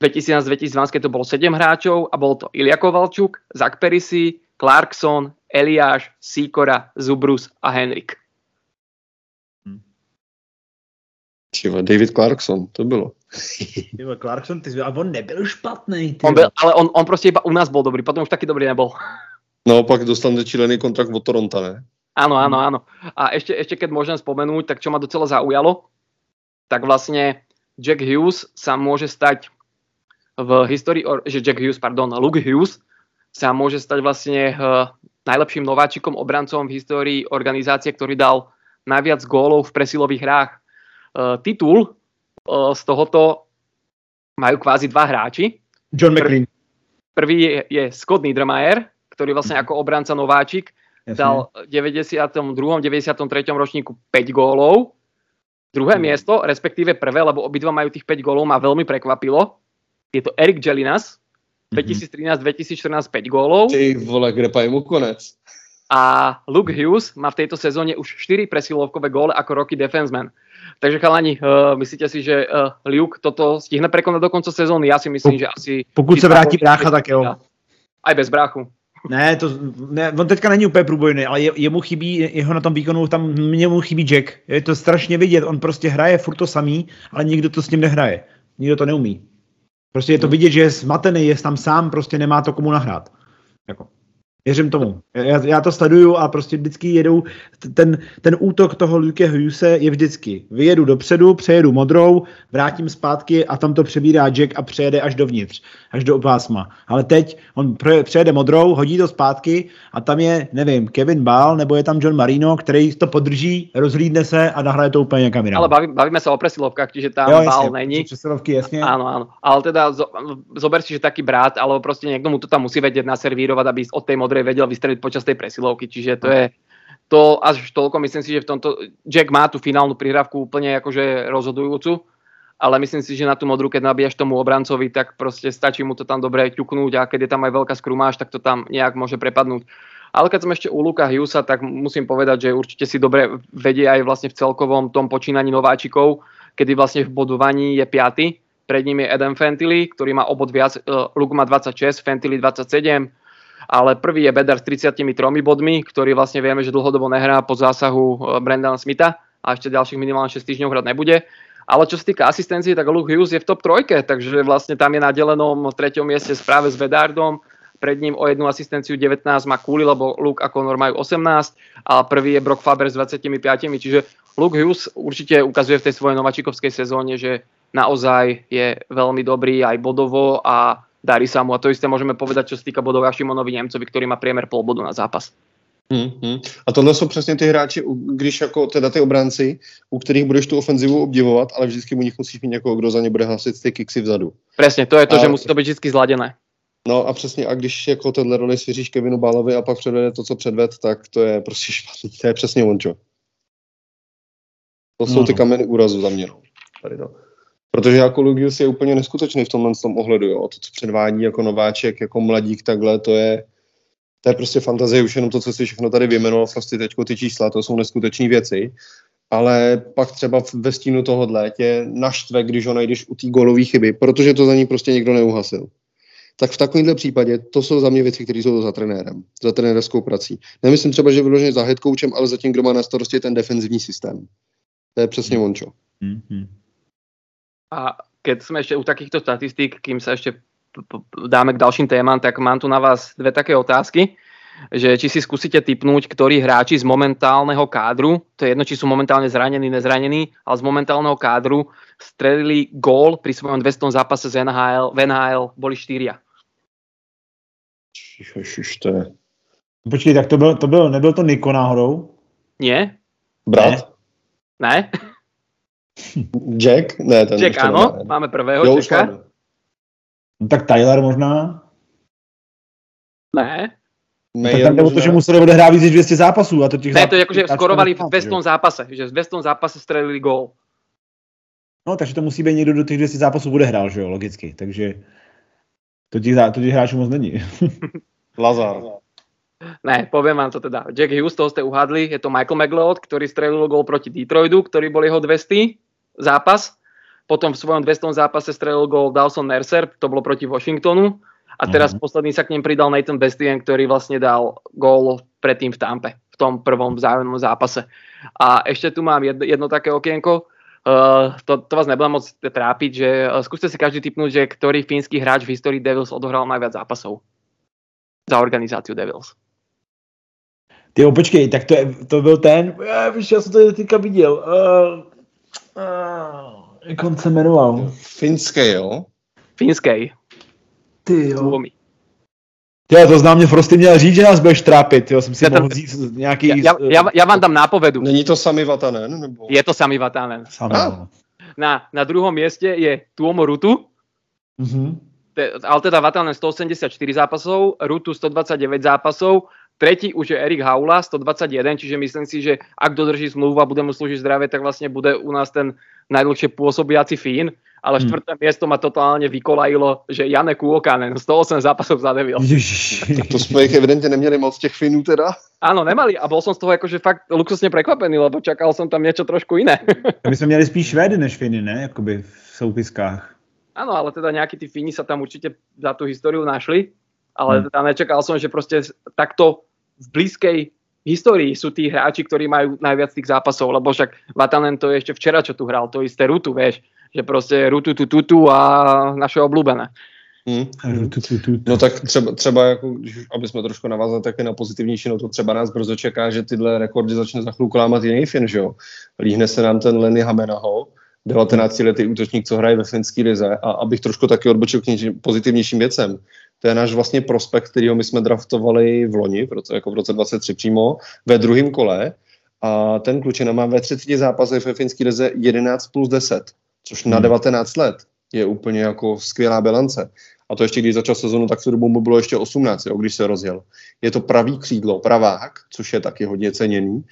2011-2012, keď to bolo 7 hráčov a bol to Ilia Kovalčuk, Zach Perisi, Clarkson, Eliáš, Sikora, Zubrus a Henrik. Čiva, David Clarkson, to bylo. David Clarkson, ty, a on nebyl špatný. On byl, ale on, on prostě iba u nás byl dobrý, potom už taky dobrý nebyl. No, pak dostal nečílený kontrakt od Toronto, ne? Áno, áno, áno. A ešte, ešte keď môžem spomenúť, tak čo ma docela zaujalo, tak vlastne Jack Hughes sa môže stať v histórii, že Jack Hughes, pardon, Luke Hughes sa môže stať vlastne uh, najlepším nováčikom obrancom v histórii organizácie, ktorý dal najviac gólov v presilových hrách. Uh, titul uh, z tohoto majú kvázi dva hráči. John McLean. Prvý je, je Scott Niedermayer, ktorý vlastne ako obranca nováčik dal v 92. 93. ročníku 5 gólov. Druhé hmm. miesto, respektíve prvé, lebo obidva majú tých 5 gólov, ma veľmi prekvapilo. Je to Erik Jelinas, 2013-2014 5 gólov. Ty vole, kde pa mu konec. A Luke Hughes má v tejto sezóne už 4 presilovkové góly ako roky defenseman. Takže chalani, uh, myslíte si, že uh, Luke toto stihne prekonať do konca sezóny? Ja si myslím, že asi... Pokud se vrátí brácha, tak jo. Aj bez bráchu. Ne, to, ne, on teďka není úplně průbojný, ale je, jemu chybí, jeho na tom výkonu, tam mě mu chybí Jack. Je to strašně vidět, on prostě hraje furt to samý, ale nikdo to s ním nehraje. Nikdo to neumí. Prostě je to vidět, že je zmatený, je tam sám, prostě nemá to komu nahrát. Jako. Věřím tomu. Já, já to sleduju a prostě vždycky jedou, ten, ten útok toho Luke Hughese je vždycky. Vyjedu dopředu, přejedu modrou, vrátím zpátky a tam to přebírá Jack a přejede až dovnitř, až do pásma. Ale teď on přejede modrou, hodí to zpátky a tam je, nevím, Kevin Ball nebo je tam John Marino, který to podrží, rozhlídne se a nahraje to úplně někam jinam. Ale baví, bavíme se o presilovkách, čiže tam jo, Ball není. Přesilovky, jasně. Áno, áno. Ale teda zo, zober si, že taký brat, ale prostě někdo mu to tam musí vedieť naservírovat, aby od tej modrej vedel vystreliť počas tej presilovky, čiže to je to až toľko, myslím si, že v tomto Jack má tú finálnu prihrávku úplne akože rozhodujúcu, ale myslím si, že na tú modru, keď nabíjaš tomu obrancovi, tak proste stačí mu to tam dobre ťuknúť a keď je tam aj veľká skrumáž, tak to tam nejak môže prepadnúť. Ale keď som ešte u Luka Hughesa, tak musím povedať, že určite si dobre vedie aj vlastne v celkovom tom počínaní nováčikov, kedy vlastne v bodovaní je 5. Pred ním je Adam Fentily, ktorý má obod viac, uh, Luke má 26, Fentily 27, ale prvý je Bedar s 33 bodmi, ktorý vlastne vieme, že dlhodobo nehrá po zásahu e, Brandana Smitha a ešte ďalších minimálne 6 týždňov hrať nebude. Ale čo sa týka asistencií, tak Luke Hughes je v top trojke, takže vlastne tam je na delenom treťom mieste správe s Vedardom, pred ním o jednu asistenciu 19 má Kuli, lebo Luke a Conor majú 18 a prvý je Brock Faber s 25, čiže Luke Hughes určite ukazuje v tej svojej nováčikovskej sezóne, že naozaj je veľmi dobrý aj bodovo a darí sa mu. A to isté môžeme povedať, čo sa týka bodov Šimonovi Němcovi, který má priemer pol bodu na zápas. Hmm, hmm. A tohle jsou přesně ty hráči, když jako teda ty obránci, u kterých budeš tu ofenzivu obdivovat, ale vždycky u nich musíš mít někoho, kdo za ně bude hlasit ty kiksy vzadu. Přesně, to je to, a, že musí to být vždycky zladěné. No a přesně, a když jako tenhle roli svěříš Kevinu Bálovi a pak předvede to, co předved, tak to je prostě špatný. To je přesně ončo. To jsou no. ty no. kameny úrazu za mě. No. Tady to. Protože jako Lugius je úplně neskutečný v tomhle tom ohledu, jo. To, co předvádí jako nováček, jako mladík takhle, to je, to je prostě fantazie, už jenom to, co si všechno tady vyjmenoval, vlastně teďko ty čísla, to jsou neskutečné věci. Ale pak třeba ve stínu tohohle tě naštve, když ho najdeš u té golové chyby, protože to za ní prostě někdo neuhasil. tak v takovémhle případě to jsou za mě věci, které jsou za trenérem, za trenérskou prací. Nemyslím třeba, že vyloženě za head coachem, ale za tím, kdo má na starosti ten defenzivní systém. To je přesně Hmm. ončo. Mm-hmm. A keď sme ešte u takýchto statistík, kým sa ešte p- p- dáme k ďalším témam, tak mám tu na vás dve také otázky že či si skúsite typnúť, ktorí hráči z momentálneho kádru, to je jedno, či sú momentálne zranení, nezranení, ale z momentálneho kádru strelili gól pri svojom 200 zápase z NHL, v NHL boli štyria. Počkej, tak to byl, to byl, nebyl to Niko náhodou? Nie? Brat? Ne? Jack? Ne, ten Jack áno, nemá. máme prvého Jo, Jacka. máme. No, tak Tyler možná? Ne? Tak Mayer tam jde o to, že museli odehrát víc než 200 zápasů a to těch Ne, to je akože hráči skorovali v nemáte, 200 že? zápase, že v 200 zápase strelili gól. No, takže to musí být někdo do těch 200 zápasů odehrál, že jo, logicky. Takže to těch, zá- to těch hráčů moc není. Lazar. Ne, poviem vám to teda. Jack Hughes, toho ste uhadli, je to Michael McLeod, ktorý strelil gól proti Detroitu, ktorý bol jeho 200 zápas. Potom v svojom 200 zápase strelil gól Dawson Mercer, to bolo proti Washingtonu. A teraz Mhm. posledný sa k ním pridal Nathan Bestien, ktorý vlastne dal gól predtým v Tampe, v tom prvom vzájomnom zápase. A ešte tu mám jedno, jedno také okienko, Uh, to, to vás nebudem moc trápiť, že uh, skúste si každý typnúť, že ktorý fínsky hráč v histórii Devils odohral najviac zápasov za organizáciu Devils. Ty počkej, tak to, je, to byl ten, já, víš, já jsem to teďka viděl. Uh, uh, jak on se jmenoval? Finské, jo? Fínskej. Ty jo. Ty, to znám mě Frosty měl říct, že nás budeš trápit, jo, jsem si Já tam- mohl z- nějaký... Ja, ja, ja, ja vám dám nápovedu. Není to sami Vatanen? Nebo... Je to Sami Vatanen. Sám, Ah. Na, na druhom mieste je Tuomo Rutu, Mhm. te, ale teda Vatanen 184 zápasov, Rutu 129 zápasov, tretí už je Erik Haula 121, čiže myslím si, že ak dodrží zmluvu a bude mu slúžiť zdravie, tak vlastne bude u nás ten najdlhšie pôsobiaci Fín. Ale Hmm. štvrté miesto ma totálne vykolajilo, že Jane Kuokanen 108 zápasov za. Ježiš. To jsme jich evidentně neměli moc těch Finů teda. Áno, nemali a bol som z toho akože fakt luxusne prekvapený, lebo čakal som tam niečo trošku iné. My jsme měli spíš Švédy než Finy, ne? Jakoby v soupiskách. Áno, ale teda nejakí tí Fíni sa tam určite za tú históriu našli, ale Hmm. teda nečakal som, že proste takto v blízkej histórii sú tí hráči, ktorí majú najviac tých zápasov, lebo však Vatanen to je ešte včera, čo tu hral, to isté Rutu, vieš, že proste Rutu, tu, tu, tu a naše. Hm. Tu, tu. No tak třeba, třeba jako, aby jsme trošku navázali také na pozitivnější, no to třeba nás brzo čeká, že tyhle rekordy začne za chvilku lámat jiný Fin, že jo. Líhne se nám ten Lenny Hamenaho, 19-letý útočník, co hraje ve finské lize a abych trošku taky odbočil k něčím pozitivnějším věcem. To je náš vlastně prospekt, kterýho my jsme draftovali v loni, v roce, jako v roce 23 přímo, ve druhém kole a ten klučina má ve 30 zápasech ve finské lize 11 plus 10, což na Hmm. 19 let je úplně jako skvělá bilance. A to ještě když začal sezonu, tak v tu dobu mu bylo ještě 18, jo, když se rozjel. Je to pravý křídlo, pravák, což je taky hodně ceněný.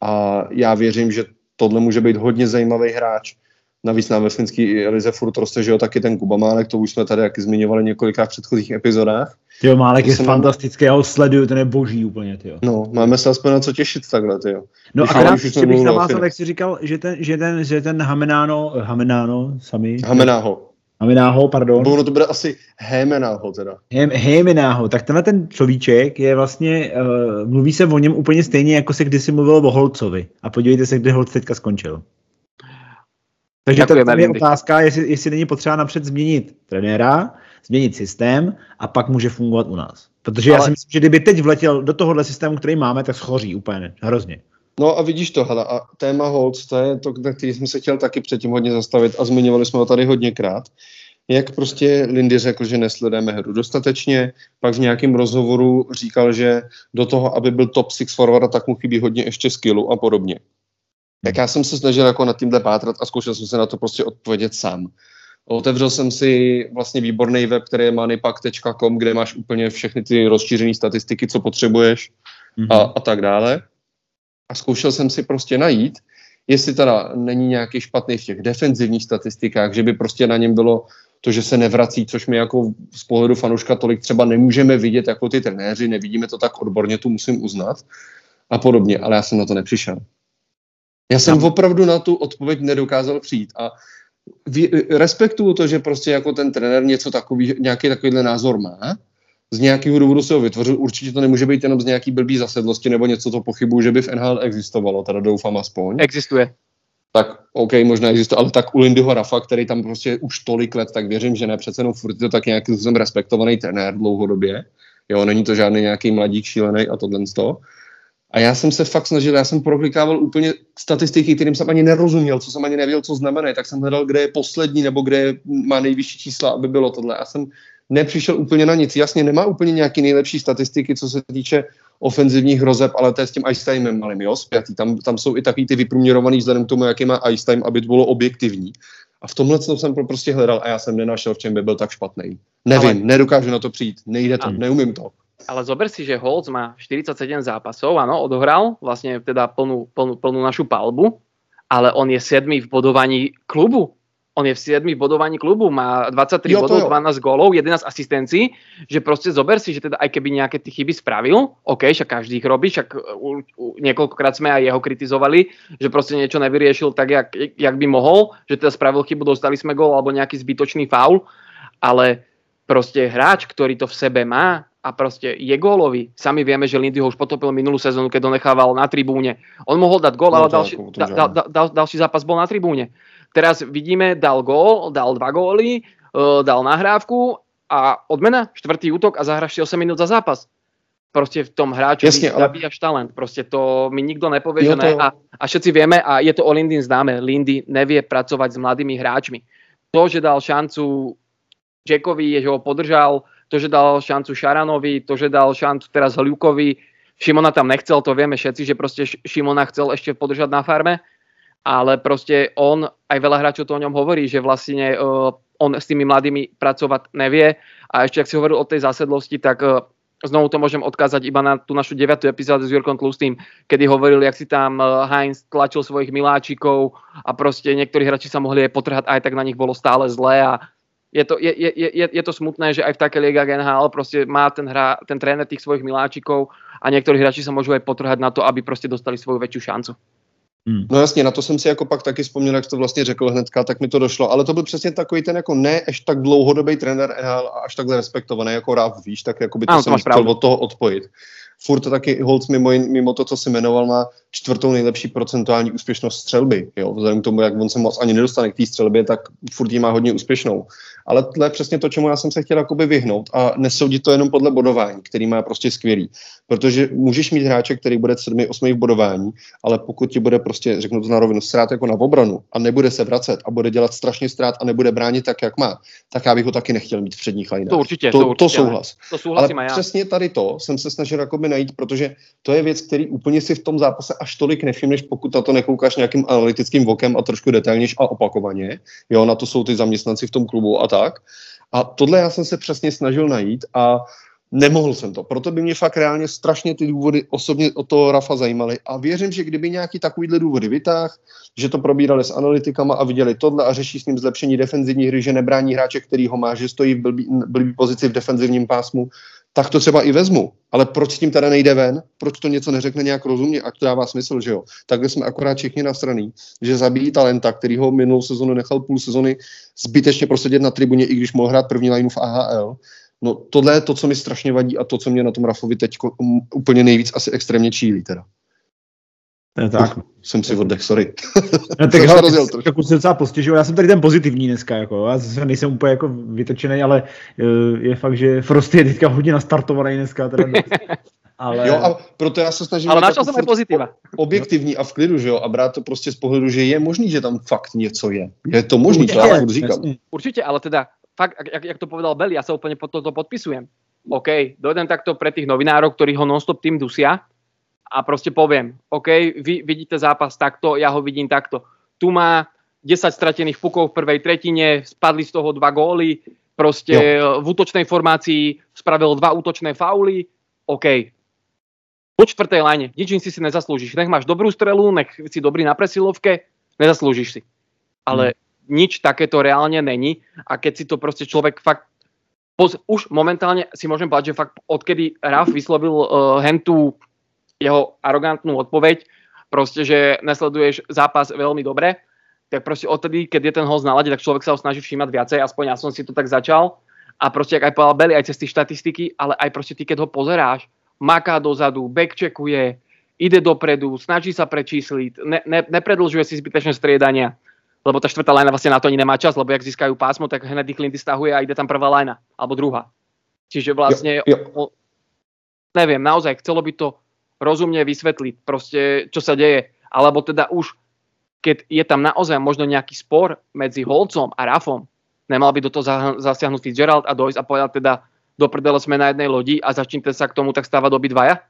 A já věřím, že tohle může být hodně zajímavý hráč. Navíc nám ve finský lize furt roste, že jo, taky ten Kuba Málek, to už jsme tady taky zmiňovali několikrát v předchozích epizodách. Tyjo, Málek je fantastický, já ho sleduju, ten je boží úplně, tyjo. No, máme se aspoň na co těšit takhle, jo. No Když akorát ještě bych navázal, jak jsi říkal, že ten, že ten, že ten Hamenáno, Hamenáno, sami, Hamenáho. Hamenáho, pardon, Bo ono to bude asi Hémenáho teda. Hem, Hejmenáho, tak tenhle ten človíček je vlastně, uh, mluví se o něm úplně stejně, jako se kdysi mluvilo o Holcovi. A podívejte se, kde Holc teďka skončil. Takže to, to je otázka, jestli, jestli není potřeba napřed změnit trenéra, změnit systém a pak může fungovat u nás. Protože já Ale- si myslím, že kdyby teď vletěl do tohohle systému, který máme, tak schoří úplně, hrozně. No a vidíš to, hele, a téma Holc, to je to, na který jsme se chtěl taky předtím hodně zastavit a zmiňovali jsme ho tady hodněkrát. Jak prostě Lindy řekl, že nesledujeme hru dostatečně, pak v nějakém rozhovoru říkal, že do toho, aby byl top six forward, tak mu chybí hodně ještě skillu a podobně. Tak já jsem se snažil jako nad tímhle pátrat a zkoušel jsem se na to prostě odpovědět sám. Otevřel jsem si vlastně výborný web, který je moneypack.com, kde máš úplně všechny ty rozšířené statistiky, co potřebuješ Mhm. a, a tak dále. A zkoušel jsem si prostě najít, jestli teda není nějaký špatný v těch defenzivních statistikách, že by prostě na něm bylo to, že se nevrací, což my jako z pohledu fanuška tolik třeba nemůžeme vidět jako ty trenéři, nevidíme to tak odborně, tu musím uznat a podobně, ale já jsem na to nepřišel. Já jsem No. opravdu na tu odpověď nedokázal přijít a respektuju to, že prostě jako ten trenér něco takový, nějaký takovýhle názor má, z nějakého důvodu se ho vytvořil. Určitě to nemůže být jenom z nějaký blbý zasedlosti nebo něco, to pochybuju, že by v NHL existovalo, teda doufám aspoň. Existuje. Tak OK, možná existuje, ale tak u Lindyho Rafa, který tam prostě už tolik let, tak věřím, že ne, přece jenom furt je to tak nějaký způsobem respektovaný trenér dlouhodobě. Jo, není to žádný nějaký mladík šílený a tohle z toho. A já jsem se fakt snažil, já jsem proklikával úplně statistiky, kterým jsem ani nerozuměl, co jsem ani nevěděl, co znamená, tak jsem hledal, kde je poslední nebo kde je, má nejvyšší čísla, aby bylo tohle. Já jsem nepřišel úplně na nic. Jasně, nemá úplně nějaký nejlepší statistiky, co se týče ofenzivních hrozeb, ale to je s tím ice timem malým, jo, zpětý. Tam, tam jsou i takový ty vyprůměrovaný vzhledem k tomu, jaký má ice time, aby to bylo objektivní. A v tomhle jsem prostě hledal a já jsem nenašel, v čem by byl tak špatný. Nevím, ale... nedokážu na to přijít, nejde to, a... neumím to. Ale zober si, že Holz má 47 zápasov, áno, odohral vlastne teda plnú, plnú, plnú našu palbu, ale on je 7 v bodovaní klubu. On je v 7 bodovaní klubu, má 23 jo, bodov, 12 gólov, 11 asistencií, že proste zober si, že teda aj keby nejaké ty chyby spravil, OK, však každý ich robí, však u, u, niekoľkokrát sme aj jeho kritizovali, že proste niečo nevyriešil tak, jak, jak by mohol, že teda spravil chybu, dostali sme gól alebo nejaký zbytočný faul, ale proste hráč, ktorý to v sebe má a proste je gólový. Sami vieme, že Lindy ho už potopil minulú sezónu, keď ho nechával na tribúne. On mohol dať gól, no, ale další, da, da, da, ďalší zápas bol na tribúne. Teraz vidíme, dal gól, dal dva góly, uh, dal nahrávku a odmena, štvrtý útok a zahraš si 8 minút za zápas. Proste v tom hráči Jasne, ale... zabíjaš talent. Proste to mi nikto nepovie, že ne. To... A, a všetci vieme, a je to o Lindin známe, Lindy nevie pracovať s mladými hráčmi. To, že dal šancu Jackovi, že ho podržal, to, že dal šancu Šaranovi, to, že dal šancu teraz Hľukovi, Šimona tam nechcel, to vieme všetci, že proste Šimona chcel ešte podržať na farme, ale proste on, aj veľa hráčov to o ňom hovorí, že vlastne uh, on s tými mladými pracovať nevie. A ešte, ak si hovoril o tej zásedlosti, tak uh, znovu to môžem odkázať iba na tú našu 9. epizódu s Jurkom Tlustým, kedy hovoril, jak si tam uh, Heinz tlačil svojich miláčikov a proste niektorí hráči sa mohli aj potrhať, aj tak na nich bolo stále zlé a je to, je, je, je, je to smutné, že aj v také liga NHL proste má ten, hra, ten tréner tých svojich miláčikov a niektorí hráči sa môžu aj potrhať na to, aby proste dostali svoju väčšiu šancu. Hmm. No jasně, na to jsem si jako pak taky vzpomněl, jak to vlastně řekl hnedka, tak mi to došlo. Ale to byl přesně takový ten jako ne až tak dlouhodobý trenér NHL a až takhle respektovaný jako Ráv, víš, tak jako by to ano, jsem chtěl od toho odpojit. Furt taky Holc mimo, mimo to, co si jmenoval, má čtvrtou nejlepší procentuální úspěšnost střelby. Jo? Vzhledem k tomu, jak on se moc ani nedostane k té střelbě, tak furt ji má hodně úspěšnou. Ale to je přesně to, čemu já jsem se chtěl jakoby vyhnout a nesoudit to jenom podle bodování, který má prostě skvělý. Protože můžeš mít hráče, který bude 7, 8 v bodování, ale pokud ti bude prostě, řeknu to na rovinu, strát jako na obranu a nebude se vracet a bude dělat strašně strát a nebude bránit tak, jak má, tak já bych ho taky nechtěl mít v předních linách. To určitě, to, to, určitě, to souhlas. To ale já. přesně tady to jsem se snažil jakoby najít, protože to je věc, který úplně si v tom zápase až tolik nevšimneš, pokud na to nekoukáš nějakým analytickým vokem a trošku detailnějš a opakovaně. Jo, na to jsou ty zaměstnanci v tom klubu a tak. A tohle já jsem se přesně snažil najít a nemohl jsem to. Proto by mě fakt reálně strašně ty důvody osobně o toho Rafa zajímaly. A věřím, že kdyby nějaký takovýhle důvody vytáh, že to probírali s analytikama a viděli tohle a řeší s ním zlepšení defenzivní hry, že nebrání hráče, který ho má, že stojí v blbý, blbý pozici v defenzivním pásmu, tak to třeba i vezmu. Ale proč s tím teda nejde ven? Proč to něco neřekne nějak rozumně a to dává smysl, že jo? Takhle jsme akorát všichni na straně, že zabíjí talenta, který ho minulou sezonu nechal půl sezony zbytečně prosadit na tribuně, i když mohl hrát první lineu v AHL. No tohle je to, co mi strašně vadí a to, co mě na tom Rafovi teď úplně nejvíc asi extrémně čílí teda. Ne, tak. Uh, jsem si oddech, sorry. Ne, tak hele, rozjel jako se docela postižil. Já jsem tady ten pozitivní dneska, jako. Já zase nejsem úplně jako vytočený, ale uh, je fakt, že Frost je teďka hodně nastartovaný dneska. Teda ale... Jo, a proto já se snažím ale načal jsem jako pozitiva. objektivní a v klidu, že jo, a brát to prostě z pohledu, že je možný, že tam fakt něco je. Je to možný, to já říkám. Určitě, ale teda fakt, jak, jak to povedal Beli, ja sa úplne pod toto podpisujem. OK, dojdem takto pre tých novinárov, ktorí ho nonstop tým dusia a proste poviem, OK, vy vidíte zápas takto, ja ho vidím takto. Tu má 10 stratených pukov v prvej tretine, spadli z toho dva góly, proste jo. v útočnej formácii spravil dva útočné fauly, OK. Po čtvrtej line, nič si si nezaslúžiš. Nech máš dobrú strelu, nech si dobrý na presilovke, nezaslúžiš si. Ale hmm nič takéto reálne není a keď si to proste človek fakt poz, už momentálne si môžem povedať, že fakt odkedy Raf vyslovil uh, hentu jeho arogantnú odpoveď, proste, že nesleduješ zápas veľmi dobre tak proste odtedy, keď je ten host na lade, tak človek sa ho snaží všímať viacej, aspoň ja som si to tak začal. A proste, ak aj povedal Belly, aj cez tie štatistiky, ale aj proste ty, keď ho pozeráš, maká dozadu, backcheckuje, ide dopredu, snaží sa prečísliť, ne, ne, nepredlžuje si zbytečné striedania, lebo tá štvrtá lajna vlastne na to ani nemá čas, lebo jak získajú pásmo, tak hned ich lindy stahuje a ide tam prvá lajna, alebo druhá. Čiže vlastne, jo, jo. O, neviem, naozaj, chcelo by to rozumne vysvetliť, proste, čo sa deje, alebo teda už, keď je tam naozaj možno nejaký spor medzi Holcom a Rafom, nemal by do toho zasiahnuť Fitzgerald a dojsť a povedať teda, do prdele sme na jednej lodi a začnite sa k tomu tak stávať obidvaja?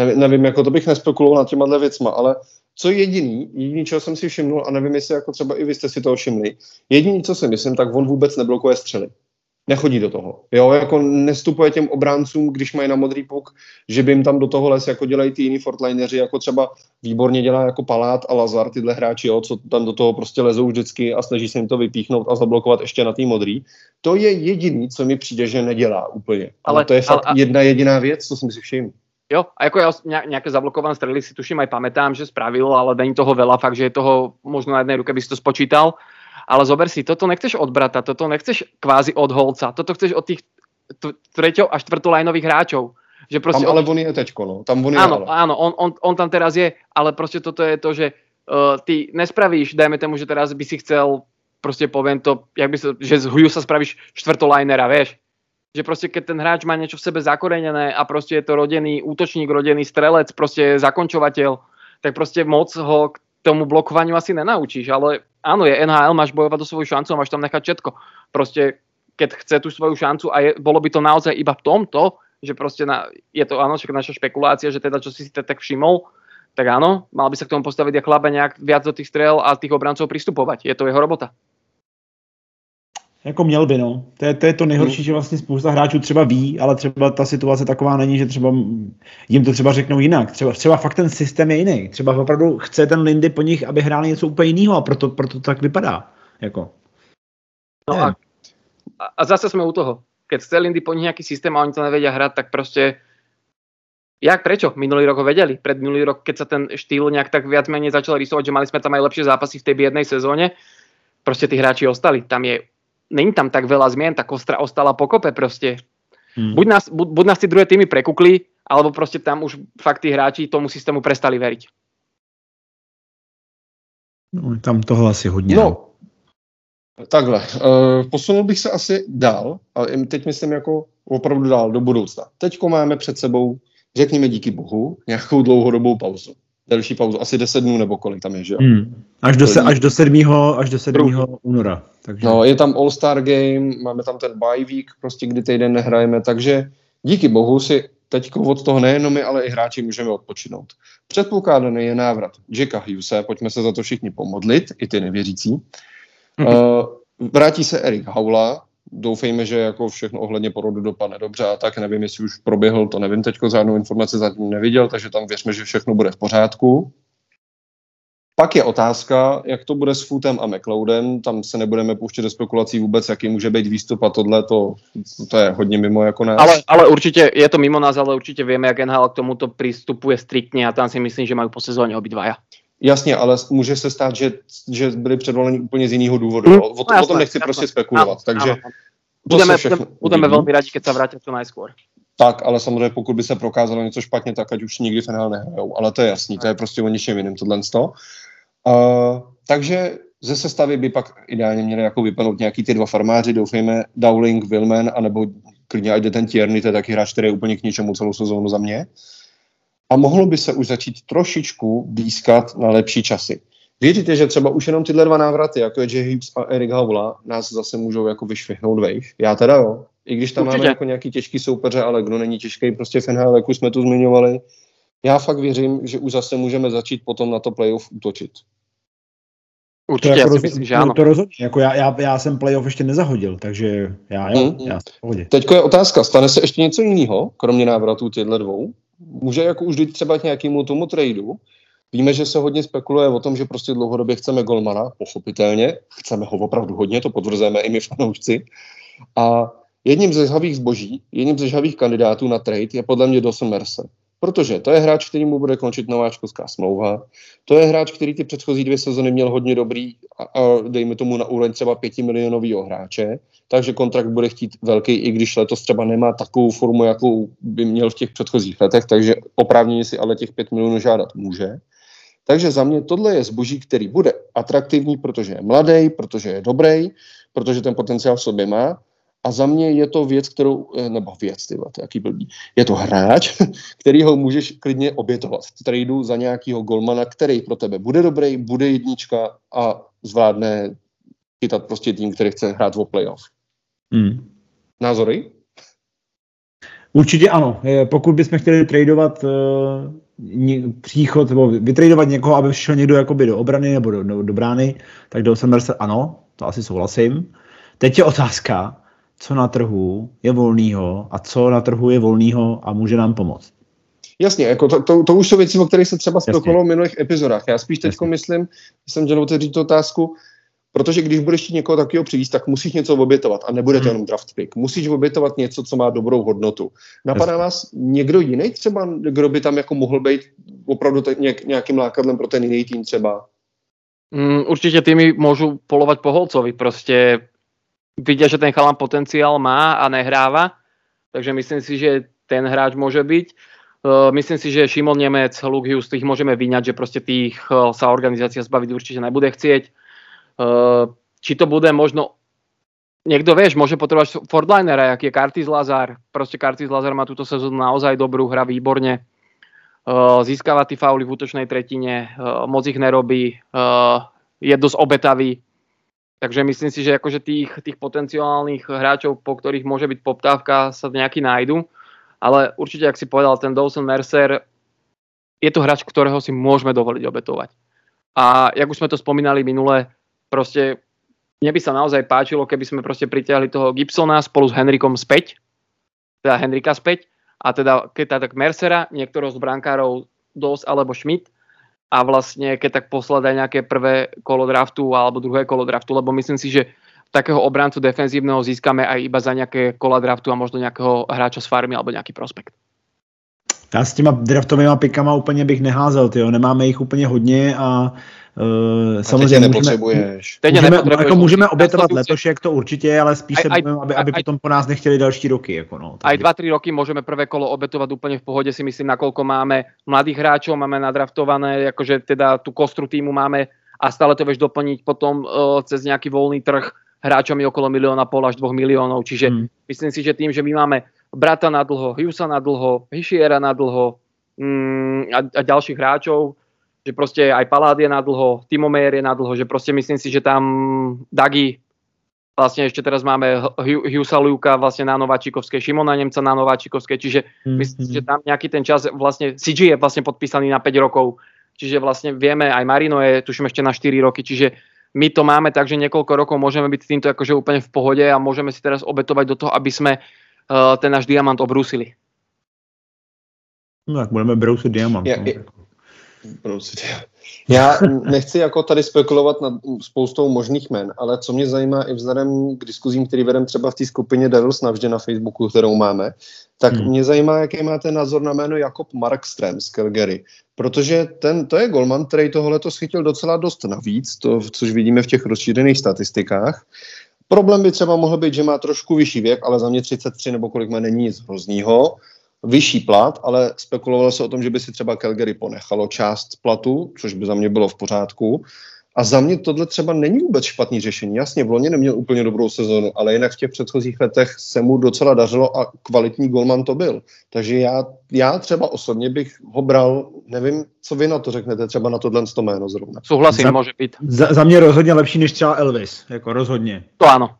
Nevím, nevím, jako to bych nespekuloval nad těma věcma, ale co jediný, jediný, čeho jsem si všimnul, a nevím, jestli jako třeba i vy jste si toho všimli, jediný, co si myslím, tak on vůbec neblokuje střely. Nechodí do toho. Jo, jako nestupuje těm obráncům, když mají na modrý puk, že by jim tam do toho les jako dělají ty jiní fortlineři, jako třeba výborně dělá jako Palát a Lazar, tyhle hráči, jo, co tam do toho prostě lezou vždycky a snaží se jim to vypíchnout a zablokovat ještě na tý modrý. To je jediný, co mi přijde, že nedělá úplně. Ale, ale to je fakt ale, jedna jediná věc, co jsem si všiml. Jo, a jako ja nejaké zablokované strely si tuším aj pamätám, že spravil, ale není toho veľa, fakt, že je toho možno na jednej ruke by si to spočítal. Ale zober si, toto nechceš od brata, toto nechceš kvázi od holca, toto chceš od tých treťo a štvrtolajnových hráčov. Že proste tam ale on je teďko, no. Tam on je áno, ale. áno, on, on, on, tam teraz je, ale proste toto je to, že uh, ty nespravíš, dajme tomu, že teraz by si chcel, proste poviem to, jak by sa, že z Huju sa spravíš štvrtolajnera, vieš že proste keď ten hráč má niečo v sebe zakorenené a proste je to rodený útočník, rodený strelec, proste zakončovateľ, tak proste moc ho k tomu blokovaniu asi nenaučíš, ale áno, je NHL, máš bojovať do svoju šancu a máš tam nechať všetko. Proste keď chce tú svoju šancu a je, bolo by to naozaj iba v tomto, že proste na, je to áno, však naša špekulácia, že teda čo si si tak všimol, tak áno, mal by sa k tomu postaviť a chlabe nejak viac do tých strel a tých obrancov pristupovať. Je to jeho robota. Jako měl by, no. To je, to je to nejhorší, že vlastně spousta hráčů třeba ví, ale třeba ta situace taková není, že třeba jim to třeba řeknou jinak. Třeba, třeba fakt ten systém je jiný. Třeba opravdu chce ten Lindy po nich, aby hráli něco úplně jiného a proto, proto to tak vypadá. Jako. No a, a zase jsme u toho. Keď chce Lindy po nich nějaký systém a oni to nevedia hrát, tak prostě Jak, prečo? Minulý rok ho vedeli. Pred minulý rok, keď sa ten štýl nejak tak viac menej začal rysovať, že mali sme tam aj lepšie zápasy v tej biednej sezóne, proste tí hráči ostali. Tam je není tam tak veľa zmien, tá kostra ostala pokope proste. Hmm. Buď, nás, buď, buď nás tí druhé týmy prekukli, alebo proste tam už fakt tí hráči tomu systému prestali veriť. No, tam toho asi hodně. No, takhle. Uh, posunul bych se asi dál, ale teď myslím jako opravdu dál do budoucna. Teďko máme před sebou, řekněme díky bohu, nějakou dlouhodobou pauzu delší pauzu, asi 10 dnů nebo kolik tam je, že jo? Hmm. Až, do se, až do 7. Až do 7. února. Takže... No, je tam All-Star Game, máme tam ten bye week, prostě kdy týden nehrajeme, takže díky bohu si teď od toho nejenom my, ale i hráči můžeme odpočinout. Předpokládaný je návrat Jacka Hughese, pojďme se za to všichni pomodlit, i ty nevěřící. Mm-hmm. Uh, vrátí se Erik Haula, doufejme, že jako všechno ohledně porodu dopadne dobře a tak nevím, jestli už proběhl, to nevím, teďko žádnou informaci zatím neviděl, takže tam věřme, že všechno bude v pořádku. Pak je otázka, jak to bude s Footem a McLeodem, tam se nebudeme pouštět do spekulací vůbec, jaký může být výstup a tohle, to, to je hodně mimo jako nás. Ale, ale určitě, je to mimo nás, ale určitě víme, jak NHL k tomuto přistupuje striktně a tam si myslím, že mají po sezóně obidvaja. Jasně, ale může se stát, že, že byli předvoleni úplně z jiného důvodu. Mm, o, to, no, o tom nechci jasné. prostě spekulovat. Ano, takže ano. Budeme, budeme, budeme velmi rádi, keď se vrátí co najskôr. Tak, ale samozřejmě pokud by se prokázalo něco špatně, tak ať už nikdy finál nehrajou. Ale to je jasný, to je prostě o ničem jiném tohle. Uh, takže ze sestavy by pak ideálně měli jako vypnout nějaký ty dva farmáři, doufejme Dowling, Wilman, anebo klidně ať jde ten Tierney, to je taky hráč, který je úplně k ničemu celou sezónu za mě. A mohlo by se už začít trošičku blízkat na lepší časy. Věříte, že třeba už jenom tyhle dva návraty, jako je Jay Hughes a Erik Haula, nás zase můžou jako vyšvihnout vejš? Já teda jo. I když tam Určitě. máme jako nějaký těžký soupeře, ale kdo není těžký, prostě FNHL, jak už jsme tu zmiňovali, já fakt věřím, že už zase můžeme začít potom na to playoff útočit. Určitě, to, jako roz, myslím, že ano. To rozhodně, jako já, já, já jsem playoff ještě nezahodil, takže já jo, hmm. já jsem Teďko je otázka, stane se ještě něco jiného, kromě návratu těchto dvou? Může jako už dojít třeba k nějakému tomu tradu? Víme, že se hodně spekuluje o tom, že prostě dlouhodobě chceme golmana, pochopitelně, chceme ho opravdu hodně, to potvrzujeme i my fanoušci. A jedním ze žhavých zboží, jedním ze žhavých kandidátů na trade je podle mě Dawson Mercer. Protože to je hráč, který mu bude končit nováčkovská smlouva, to je hráč, který ty předchozí dvě sezony měl hodně dobrý a, a dejme tomu na úroveň třeba pěti milionového hráče, takže kontrakt bude chtít velký, i když letos třeba nemá takovou formu, jakou by měl v těch předchozích letech, takže oprávněně si ale těch pět milionů žádat může. Takže za mě tohle je zboží, který bude atraktivní, protože je mladý, protože je dobrý, protože ten potenciál v sobě má a za mě je to věc, kterou, eh, nebo věc, ty to jaký blbý, je to hráč, který ho můžeš klidně obětovat v tradu za nějakého golmana, který pro tebe bude dobrý, bude jednička a zvládne chytat prostě tým, který chce hrát o playoff. Hmm. Názory? Určitě ano. Pokud bychom chtěli tradovat uh, příchod, nebo vytradovat někoho, aby šel někdo jakoby do obrany nebo do, do, do brány, tak do Mercer ano, to asi souhlasím. Teď je otázka, co na trhu je volného a co na trhu je volného a může nám pomoct. Jasně, jako to, to, to už jsou věci, o kterých se třeba spekulovalo v minulých epizodách. Já spíš teď myslím, jsem chtěl otevřít tu otázku, protože když budeš chtít někoho takového přivést, tak musíš něco obětovat a nebude to hmm. jenom draft pick. Musíš obětovat něco, co má dobrou hodnotu. Napadá vás někdo jiný třeba, kdo by tam jako mohl být opravdu nějak, nějakým lákadlem pro ten jiný tým třeba? Mm, určitě týmy môžu polovať po Holcovi. Proste vidia, že ten chalán potenciál má a nehráva, takže myslím si, že ten hráč môže byť. Uh, myslím si, že Šimon Nemec, Luke Hughes, tých môžeme vyňať, že proste tých uh, sa organizácia zbaviť určite nebude chcieť. Uh, či to bude možno Niekto, vieš, môže potrebovať Fordlinera, aký je Curtis Lazar. Proste Curtis Lazar má túto sezónu naozaj dobrú, hra výborne. Uh, získava tí fauly v útočnej tretine, moc ich nerobí, je dosť obetavý. Takže myslím si, že akože tých, tých potenciálnych hráčov, po ktorých môže byť poptávka, sa nejaký nájdu. Ale určite, ak si povedal, ten Dawson Mercer, je to hráč, ktorého si môžeme dovoliť obetovať. A jak už sme to spomínali minule, proste mne by sa naozaj páčilo, keby sme proste pritiahli toho Gibsona spolu s Henrikom späť, teda Henrika späť, a teda keď tak Mercera, niektorého z brankárov Dos alebo Schmidt, a vlastne keď tak poslať aj nejaké prvé kolo draftu alebo druhé kolo draftu, lebo myslím si, že takého obrancu defenzívneho získame aj iba za nejaké kola draftu a možno nejakého hráča z farmy alebo nejaký prospekt. Já s těma draftovými pikama úplně bych neházel, tyjo. nemáme jich úplně hodně a Uh, samozřejmě nepotřebuješ. Teď můžeme, jako můžeme obětovat letošek, to určitě, ale spíš aj, se aj, aby, aby aj, potom po nás nechtěli další roky. Jako no, aj 2-3 roky můžeme prvé kolo obětovat úplně v pohodě, si myslím, nakoľko máme mladých hráčov, máme nadraftované, jakože teda tu kostru týmu máme a stále to vieš doplniť potom uh, cez nejaký voľný trh hráčami okolo milióna pol až dvoch miliónov. Čiže hmm. myslím si, že tým, že my máme Brata na dlho, Hughesa na dlho, Hischiera na dlho mm, a, a ďalších hráčov, že proste aj Palát je na dlho, Timo Meyer je na dlho, že proste myslím si, že tam Dagi, vlastne ešte teraz máme Hughesa Luka vlastne na Nováčikovskej, Šimona Nemca na Nováčikovskej, čiže mm-hmm. myslím si, že tam nejaký ten čas, vlastne CG je vlastne podpísaný na 5 rokov, čiže vlastne vieme, aj Marino je tuším ešte na 4 roky, čiže my to máme tak, že niekoľko rokov môžeme byť týmto akože úplne v pohode a môžeme si teraz obetovať do toho, aby sme uh, ten náš diamant obrúsili. No tak budeme brousit diamant. Ja, no. Já nechci jako tady spekulovat nad spoustou možných men, ale co mě zajímá i vzhledem k diskuzím, který vedem třeba v té skupině Devils navždy na Facebooku, kterou máme, tak hmm. mě zajímá, jaký máte názor na jméno Jakob Markström z Calgary. Protože ten, to je golman, který tohle to schytil docela dost navíc, to, což vidíme v těch rozšířených statistikách. Problém by třeba mohl být, že má trošku vyšší věk, ale za mě 33 nebo kolik má není nic hroznýho vyšší plat, ale spekulovalo se o tom, že by si třeba Calgary ponechalo část platu, což by za mě bylo v pořádku. A za mě tohle třeba není vůbec špatný řešení. Jasně, v loni neměl úplně dobrou sezonu, ale jinak v těch předchozích letech se mu docela dařilo a kvalitní golman to byl. Takže já, já třeba osobně bych ho bral, nevím, co vy na to řeknete, třeba na tohle to jméno zrovna. Souhlasím, za, může být. Za, za mě rozhodně lepší než třeba Elvis, jako rozhodně. To ano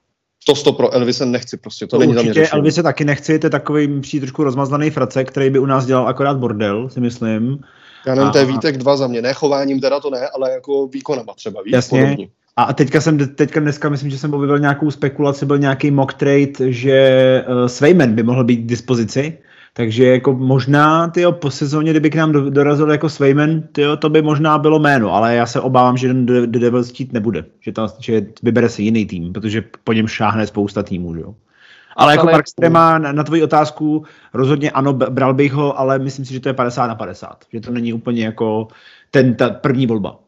to sto pro Elvise nechci prostě, to, to není určitě Elvise taky nechci, to je takový přijít trošku rozmazlaný frace, který by u nás dělal akorát bordel, si myslím. Já nevím, a... to je Vítek dva za mě, ne chováním teda to ne, ale jako výkonama třeba, víc Jasně. Podobně. A teďka jsem, teďka dneska myslím, že jsem objevil nějakou spekulaci, byl nějaký mock trade, že uh, Svejmen by mohl být k dispozici, takže jako možná tyjo, po sezóně, kdyby k nám dorazil jako Svejmen, tyjo, to by možná bylo jméno, ale já se obávám, že The Devils chtít nebude, že, to, že vybere si jiný tým, protože po něm šáhne spousta týmů. Že jo? Ale jako Markstrema na, na tvoji otázku rozhodně ano, bral bych ho, ale myslím si, že to je 50 na 50. Že to není úplně jako ten, ta první volba.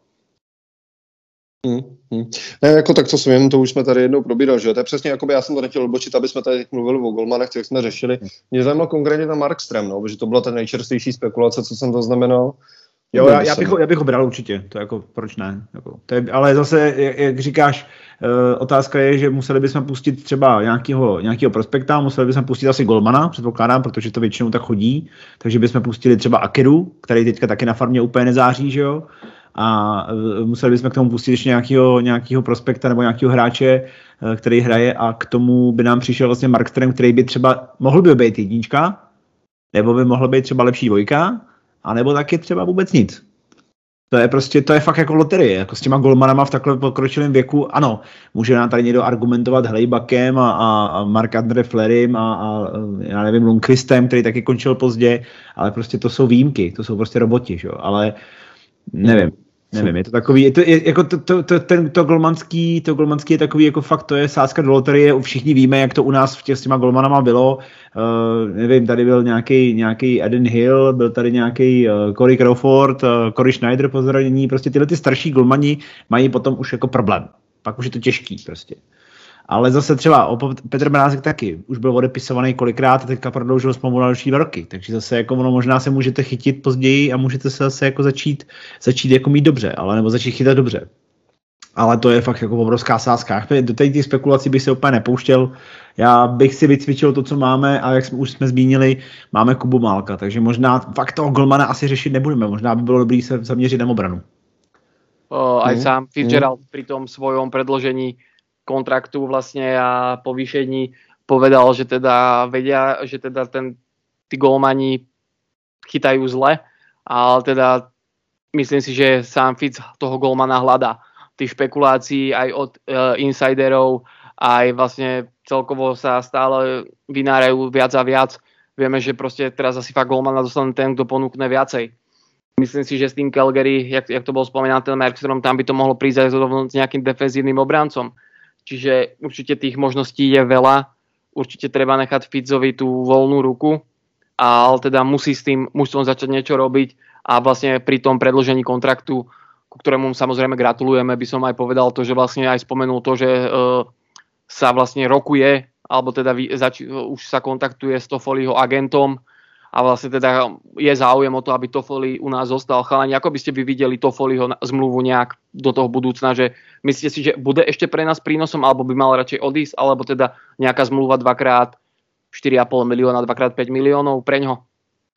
Hmm, hmm. Ne, jako tak, co jsem jen, to už jsme tady jednou probírali, že to je přesně, jako by já jsem to nechtěl odbočit, aby jsme tady mluvili o golmanech, jak jsme řešili. Mě zajímalo konkrétně ta Markstrem, no, protože to byla ta nejčerstvější spekulace, co jsem zaznamenal. Jo, já, já, bych ho, já bych ho bral určitě, to jako, proč ne? Jako, to je, ale zase, jak, jak říkáš, uh, otázka je, že museli bychom pustit třeba nějakého, nějakého prospekta, museli bychom pustit asi Golmana, předpokládám, protože to většinou tak chodí, takže bychom pustili třeba Akeru, který teďka taky na farmě úplně nezáří, že jo? A uh, museli bychom k tomu pustit ještě nějakého, nějakého prospekta nebo nějakého hráče, uh, který hraje a k tomu by nám přišel vlastně Markström, který by třeba mohl by být jednička, nebo by mohl být třeba lepší dvojka, anebo taky třeba vůbec nic. To je prostě, to je fakt jako loterie, jako s těma golmanama v takhle pokročilém věku, ano, může nám tady někdo argumentovat Hlejbakem a, a, a Mark Andre Flerim a, a, já nevím, Lundqvistem, který taky končil pozdě, ale prostě to jsou výjimky, to jsou prostě roboti, že? ale nevím, Nevím, je to takový, je to, je, jako to, to, to, ten, to golmanský, to golmanský je takový, jako fakt to je sázka do loterie, všichni víme, jak to u nás v těch, s těma golmanama bylo, uh, nevím, tady byl nějaký nějaký Eden Hill, byl tady nějaký uh, Corey Crawford, uh, Corey Schneider po zranění, prostě tyhle ty starší golmani mají potom už jako problém, pak už je to těžký prostě. Ale zase třeba Petr Mrázek taky už byl odepisovaný kolikrát a teďka prodloužil smlouvu na další roky. Takže zase jako ono možná se můžete chytit později a můžete se zase jako začít, začít jako mít dobře, ale nebo začít chytat dobře. Ale to je fakt jako obrovská sázka. Do té spekulací bych se úplně nepouštěl. Já bych si vycvičil to, co máme a jak jsme už jsme zmínili, máme Kubu Málka, takže možná fakt toho Golmana asi řešit nebudeme. Možná by bylo dobré se zaměřit na obranu. Uh, aj mm. sám Fitzgerald mm. pri tom svojom predložení kontraktu vlastne a povýšení povedal, že teda vedia, že teda ten, tí golmani chytajú zle, ale teda myslím si, že sám Fitz toho golmana hľadá. Tých špekulácií aj od uh, insiderov, aj vlastne celkovo sa stále vynárajú viac a viac. Vieme, že proste teraz asi fakt golmana dostane ten, kto ponúkne viacej. Myslím si, že s tým Calgary, jak, jak to bol spomínaný ten Merkstrom, tam by to mohlo prísť aj s nejakým defenzívnym obrancom. Čiže určite tých možností je veľa. Určite treba nechať Fitzovi tú voľnú ruku, ale teda musí s tým mužstvom začať niečo robiť a vlastne pri tom predložení kontraktu, ku ktorému samozrejme gratulujeme, by som aj povedal to, že vlastne aj spomenul to, že uh, sa vlastne rokuje, alebo teda vy, zač- už sa kontaktuje s Toffoliho agentom, a vlastne teda je záujem o to, aby Toffoli u nás zostal. Chalani, ako by ste vy videli Toffoliho zmluvu nejak do toho budúcna, že myslíte si, že bude ešte pre nás prínosom, alebo by mal radšej odísť, alebo teda nejaká zmluva dvakrát 4,5 milióna, dvakrát 5 miliónov pre ňo?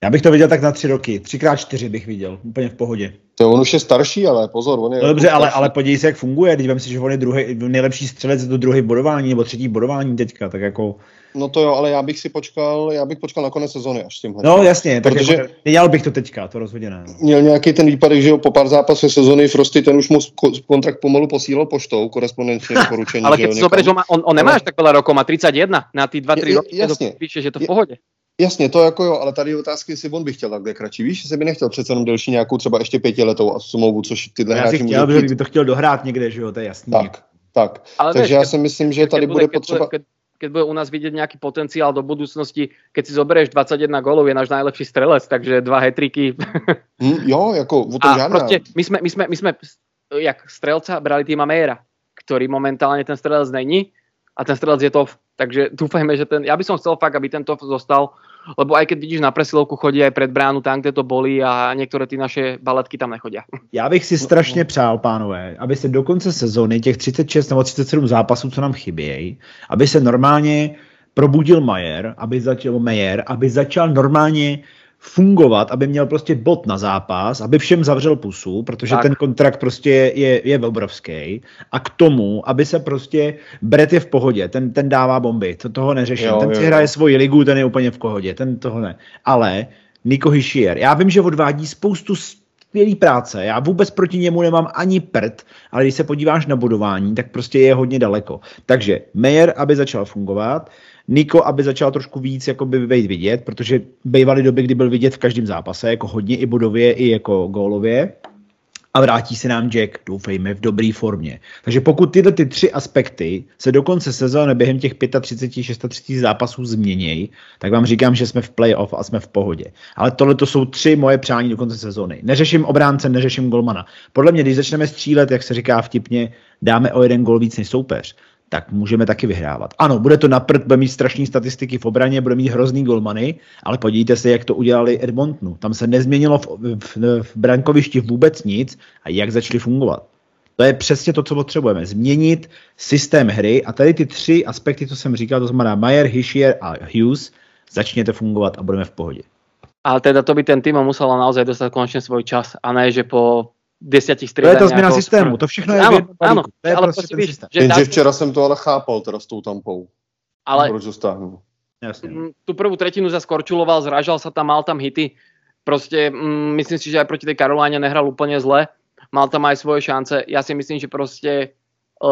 Já bych to viděl tak na tři roky. Třikrát čtyři bych viděl. Úplně v pohodě. To on už je starší, ale pozor, on je... No dobře, ale, ale podívej se, jak funguje. Teď si, že on je druhý, nejlepší střelec do druhé bodování nebo třetí bodování teďka, tak jako... No to jo, ale já bych si počkal, já bych počkal na konec sezony až s tímhle. No jasně, protože jako, dělal bych to teďka, to rozhodně ne. Měl nějaký ten výpadek, že jo, po pár zápasech sezony Frosty, ten už mu kontrakt pomalu posílal poštou, korespondenčně doporučení. ale si zoberieš, on, on, on nemá až tak veľa rokov, má 31 na ty 2-3 roky, jasně, to píše, že to v pohodě. Jasně, to jako jo, ale tady je otázky, jestli on by chtěl takhle kratší. Víš, jestli by nechtěl přece jenom delší nějakou třeba ještě pětiletou smlouvu, což tyhle Já si chtěl, by to chtěl dohrát někde, že jo, to je jasný. Tak, tak. Ale Takže víš, já si myslím, že tady bude, potřeba... keď bude u nás vidieť nejaký potenciál do budúcnosti, keď si zoberieš 21 golov, je náš najlepší strelec, takže dva hetriky. Mm, jo, jako o tom žádná. Proste, my sme, my sme, my sme jak strelca brali týma Mejera, ktorý momentálne ten strelec není a ten strelec je to, takže dúfajme, že ten, ja by som chcel fakt, aby tento zostal, lebo aj keď vidíš na presilovku chodí aj pred bránu tam, kde to bolí a některé ty naše baletky tam nechodí. Já bych si strašně přál, pánové, aby se do konce sezóny těch 36 nebo 37 zápasů, co nám chybějí, aby se normálně probudil Majer, aby začal Majer, aby začal normálně fungovat, aby měl prostě bod na zápas, aby všem zavřel pusu, protože tak. ten kontrakt prostě je, je obrovský. A k tomu, aby se prostě Brett je v pohodě, ten, ten dává bomby, to toho neřeším. Jo, ten jo, si hraje svoji ligu, ten je úplně v pohodě, ten toho ne. Ale Niko Hischier, já vím, že odvádí spoustu skvělý práce, já vůbec proti němu nemám ani prd, ale když se podíváš na budování, tak prostě je hodně daleko. Takže Meyer, aby začal fungovat, Niko, aby začal trošku víc jako by být vidět, protože bývaly doby, kdy byl vidět v každém zápase, jako hodně i budově, i jako gólově. a vrátí se nám Jack, doufejme, v dobré formě. Takže pokud tyhle ty tři aspekty se do konce sezóny během těch 35, 36 zápasů změnějí, tak vám říkám, že jsme v playoff a jsme v pohodě. Ale tohle to jsou tři moje přání do konce sezóny. Neřeším obránce, neřeším golmana. Podle mě, když začneme střílet, jak se říká vtipně, dáme o jeden gol víc než soupeř, tak můžeme taky vyhrávat. Ano, bude to naprt, bude mít strašné statistiky v obraně, bude mít hrozný golmany, ale podívejte se, jak to udělali Edmontonu. Tam se nezměnilo v, v, v brankovišti vůbec nic a jak začali fungovat. To je přesně to, co potřebujeme. Změnit systém hry a tady ty tři aspekty, co jsem říkal, to znamená Mayer, Hischier a Hughes, začněte fungovat a budeme v pohodě. Ale teda to by ten tým musel naozaj dostat konečně svůj čas a ne, že po desiatich striedaniach. To je ta změna systému, to všechno je áno, áno, to je ale prostě ten systém. Že Jenže včera jsem to ale chápal teda s tou tampou. Ale proč dostáhnu. Jasne. Mm, tu prvú tretinu skorčuloval, zražal sa tam, mal tam hity. Proste mm, myslím si, že aj proti tej Karoláne nehral úplne zle. Mal tam aj svoje šance. Ja si myslím, že proste e,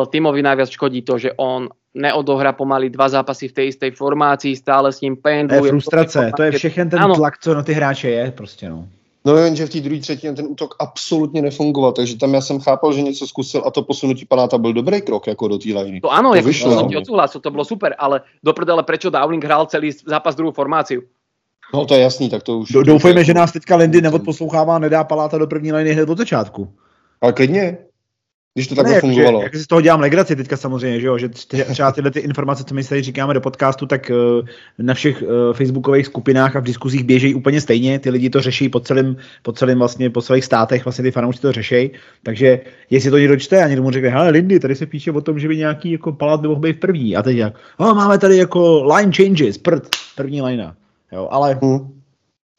Timovi najviac škodí to, že on neodohrá pomaly dva zápasy v tej istej formácii, stále s ním pendluje. To je frustrace, to je všechen ten ano. tlak, co na ty hráče je, prostě no. No jenže v té druhé třetině ten útok absolutně nefungoval, takže tam já jsem chápal, že něco zkusil a to posunutí panáta byl dobrý krok jako do té liney. To ano, to jako vyšlo, som ti odsúhlasil, to bylo super, ale do prdele prečo Dowling hrál celý zápas druhou formáciu? No to je jasný, tak to už... Do, doufejme, že nás teďka Lindy neodposlouchává, nedá Paláta do první liny hned od začátku. Ale klidně, když to takhle ne, fungovalo. Jak, jak si z toho dělám legraci teďka samozřejmě, že jo, že třeba tyhle ty informace, co my tady říkáme do podcastu, tak uh, na všech uh, facebookových skupinách a v diskuzích běží úplně stejně, ty lidi to řeší po celém, po celém vlastně, po celých státech, vlastně ty fanoušci to řeší, takže jestli to někdo čte a někdo mu řekne, hele Lindy, tady se píše o tom, že by nějaký jako palát mohl být první. A teď jak, oh, máme tady jako line changes, prd, první line, jo, ale hmm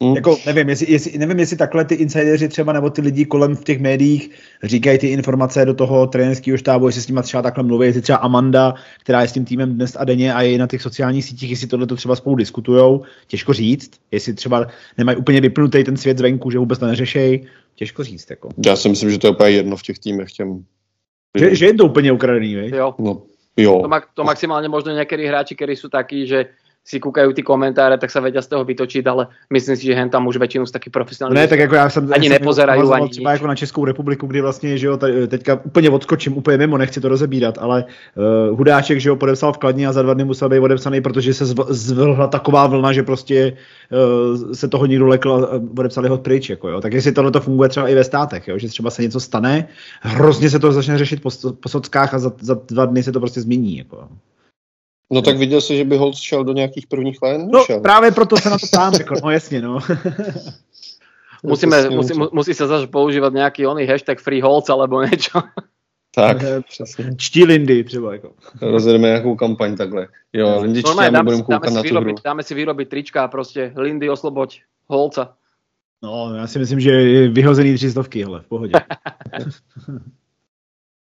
Mm. Jako, nevím, jestli, jestli, nevím, jestli takhle ty insideři třeba nebo ty lidi kolem v těch médiích říkají ty informace do toho trenerského štábu, jestli s nimi třeba takhle mluví, jestli třeba Amanda, která je s tím týmem dnes a denně a je na těch sociálních sítích, jestli tohle to třeba spolu diskutujou, těžko říct, jestli třeba nemají úplně vypnutý ten svět zvenku, že vůbec to neřešejí, těžko říct. Jako. Já si myslím, že to je úplně jedno v těch týmech těm. Že, že je to úplně ukradený, viď? Jo. No, jo. To, to maximálně možno některý hráči, kteří jsou taky, že si kúkajú ty komentáre, tak sa vedia z toho vytočiť, ale myslím si, že hen tam už väčšinu z takých profesionálních ne, tak jako já jsem, ani nepozerajú, ani třeba jako na Českou republiku, kdy vlastně, že jo, teďka úplně odskočím, úplně mimo, nechci to rozebírat, ale uh, Hudáček, že jo, podepsal v Kladně a za dva dny musel být odepsaný, protože se zvlhla taková vlna, že prostě uh, se toho nikdo lekl a odepsali ho pryč, jako jo. Tak jestli tohle to funguje třeba i ve státech, jo, že třeba se něco stane, hrozně se to začne řešit po, po sockách a za, za dva dny se to prostě změní, jako. No tak viděl jsi, že by Holz šel do nějakých prvních len? No právě proto se na to ptám, jako, no jasně, no. Musíme, musí, musí se zase používat nějaký oný hashtag free Holz alebo něco. Tak, přesně. Čtí Lindy třeba, jako. Rozjedeme nějakou kampaň takhle. Jo, Lindy čtí a my budeme koukat na tu vyrobit, Dáme si vyrobit trička prostě, Lindy osloboď Holca. No, já si myslím, že je vyhozený tři stovky, hele, v pohodě.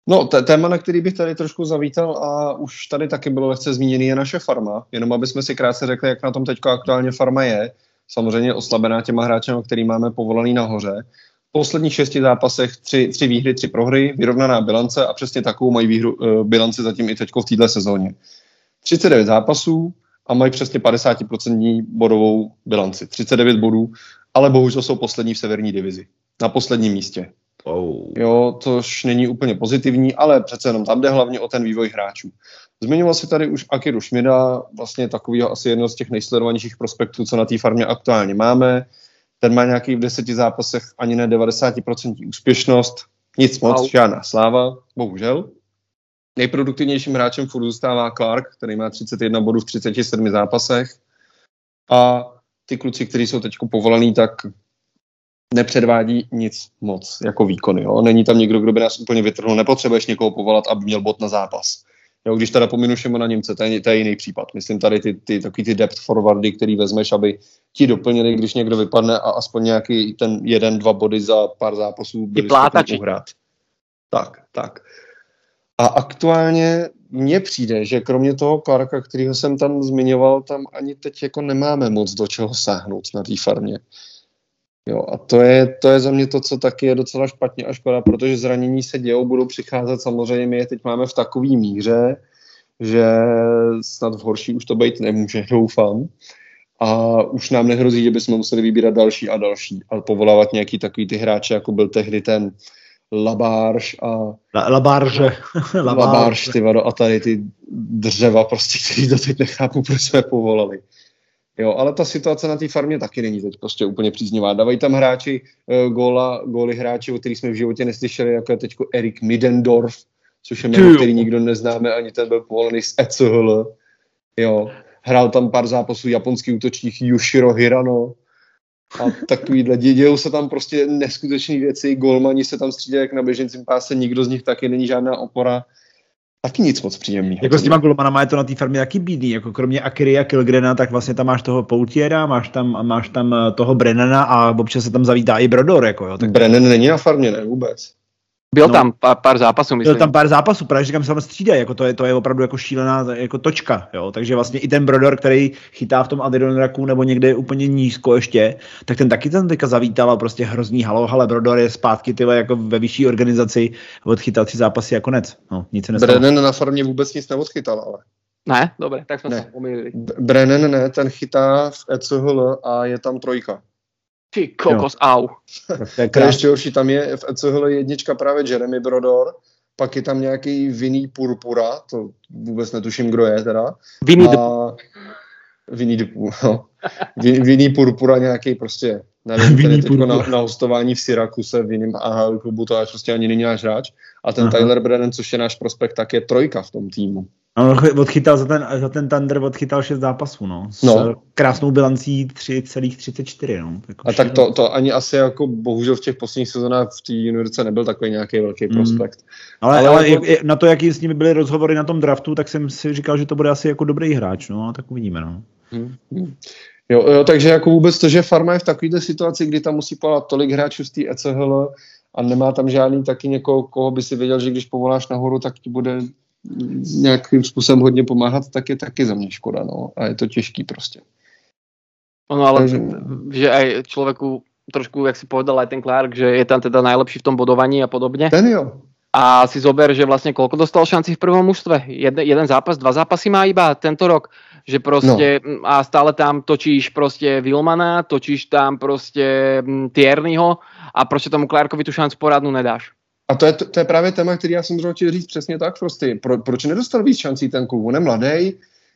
No, téma, na který bych tady trošku zavítal a už tady taky bylo lehce zmíněný, je naše farma. Jenom aby jsme si krátce řekli, jak na tom teď aktuálně farma je. Samozřejmě oslabená těma hráči, který máme povolaný nahoře. V posledních šesti zápasech tři, tři výhry, tři prohry, vyrovnaná bilance a přesně takovou mají výhru, uh, bilanci zatím i teď v této sezóně. 39 zápasů a mají přesně 50% bodovou bilanci. 39 bodů, ale bohužel jsou poslední v severní divizi. Na posledním místě. Oh. Jo, což není úplně pozitivní, ale přece jenom tam jde hlavně o ten vývoj hráčů. Zmiňoval se tady už Akiru Šmida, vlastně takový asi jedno z těch nejsledovanějších prospektů, co na té farmě aktuálně máme. Ten má nějaký v deseti zápasech ani ne 90% úspěšnost, nic moc, wow. žádná sláva, bohužel. Nejproduktivnějším hráčem furt zůstává Clark, který má 31 bodů v 37 zápasech. A ty kluci, kteří jsou teď povolaný, tak nepředvádí nic moc jako výkony. Jo? Není tam někdo, kdo by nás úplně vytrhnul. Nepotřebuješ někoho povolat, aby měl bod na zápas. Jo, když teda pominu na Němce, to je, to je jiný případ. Myslím tady ty, ty takový ty depth forwardy, který vezmeš, aby ti doplnili, když někdo vypadne a aspoň nějaký ten jeden, dva body za pár zápasů byli schopni uhrát. Tak, tak. A aktuálně mně přijde, že kromě toho Clarka, kterého jsem tam zmiňoval, tam ani teď jako nemáme moc do čeho sáhnout na té farmě. Jo, a to je, to je za mě to, co taky je docela špatně a škoda, protože zranění se dějou, budou přicházet samozřejmě, my je teď máme v takový míře, že snad v horší už to být nemůže, doufám. A už nám nehrozí, že bychom museli vybírat další a další a povolávat nějaký takový ty hráče, jako byl tehdy ten Labarš a La, Labarže. Labarš, ty vado, a tady ty dřeva prostě, který doteď nechápu, proč jsme povolali. Jo, ale ta situace na té farmě taky není teď prostě úplně příznivá. Dávají tam hráči uh, góla, góly hráči, o kterých jsme v životě neslyšeli, jako je teď Erik Midendorf, což je jméno, který nikdo neznáme, ani ten byl povolený z ECHL. Jo, hrál tam pár zápasů japonský útočník Yushiro Hirano, a takovýhle. Dějou se tam prostě neskutečné věci, golmani se tam střídají jak na běžencím páse, nikdo z nich taky není žádná opora. Taky nic moc příjemný. Jako s těma golmanama je to na té farmě taky bídný, jako kromě Akiry a Kilgrena, tak vlastně tam máš toho Poutiera, máš tam, máš tam eh, toho Brennana a občas se tam zavítá i Brodor, jako jo. Tak... Brennan není na farmě, ne vůbec. Byl no, tam pár, pár zápasů, myslím. Byl tam pár zápasů, právě říkám, se tam střídají, jako to je, to je opravdu jako šílená jako točka, jo. Takže vlastně i ten Brodor, který chytá v tom Adironraku nebo někde úplně nízko ještě, tak ten taky ten teďka zavítal a prostě hrozný halo, ale Brodor je zpátky tyhle jako ve vyšší organizaci, odchytal tři zápasy a konec. No, nic se nestalo. Brennan na farmě vůbec nic neodchytal, ale. Ne, dobré, tak jsme Ne. se pomýlili. B- Brennan ne, ten chytá v ECHL a je tam trojka. Ty kokos, au. To je To je krás... ještě horší, tam je v ECHL jednička právě Jeremy Brodor, pak je tam nějaký Vinný Purpura, to vůbec netuším, kdo je teda. Vinny a Vinny no. Vin- Vinny Purpura nějaký prostě, nevím, ten Vinny je teďko na, Purpura. na, hostování v Syrakuse, v jiném AHL klubu, to je prostě ani není náš hráč. A ten Aha. Tyler Brennan, což je náš prospekt, tak je trojka v tom týmu. On odchytal za ten, za ten Thunder odchytal 6 zápasů, no. S No. krásnou bilancí 3,34, no. Jako A tak to, to ani asi jako bohužel v těch posledních sezónách v té juniorce nebyl takový nějaký velký Mm. prospekt. Ale, ale ale, jako- jak- na to, jaký s nimi byly rozhovory na tom draftu, tak jsem si říkal, že to bude asi jako dobrý hráč, no, a tak uvidíme, no. Hmm. Jo, jo, takže jako vůbec to, že Farma je v takovéto situaci, kdy tam musí povolat tolik hráčů z té ECHL a nemá tam žádný taky někoho, koho by si věděl, že když povoláš nahoru, tak ti bude nějakým způsobem hodně pomáhat, tak je taky za mě škoda, no. A je to těžký prostě. Ono, ale Takže- že aj človeku trošku, jak si povedal aj ten Clark, že je tam teda najlepší v tom bodovaní a podobne. Ten jo. A si zober, že vlastne koľko dostal šanci v prvom mužstve? Jeden, jeden zápas, dva zápasy má iba tento rok. Že proste, no. a stále tam točíš proste Vilmana, točíš tam proste mm, Tierneyho a proste tomu Clarkovi tu šancu poradnú nedáš. A to je, to, to je právě téma, který já jsem zrovna chtěl říct přesně tak prostě. Pro, proč nedostal víc šancí ten klub? On je mladý,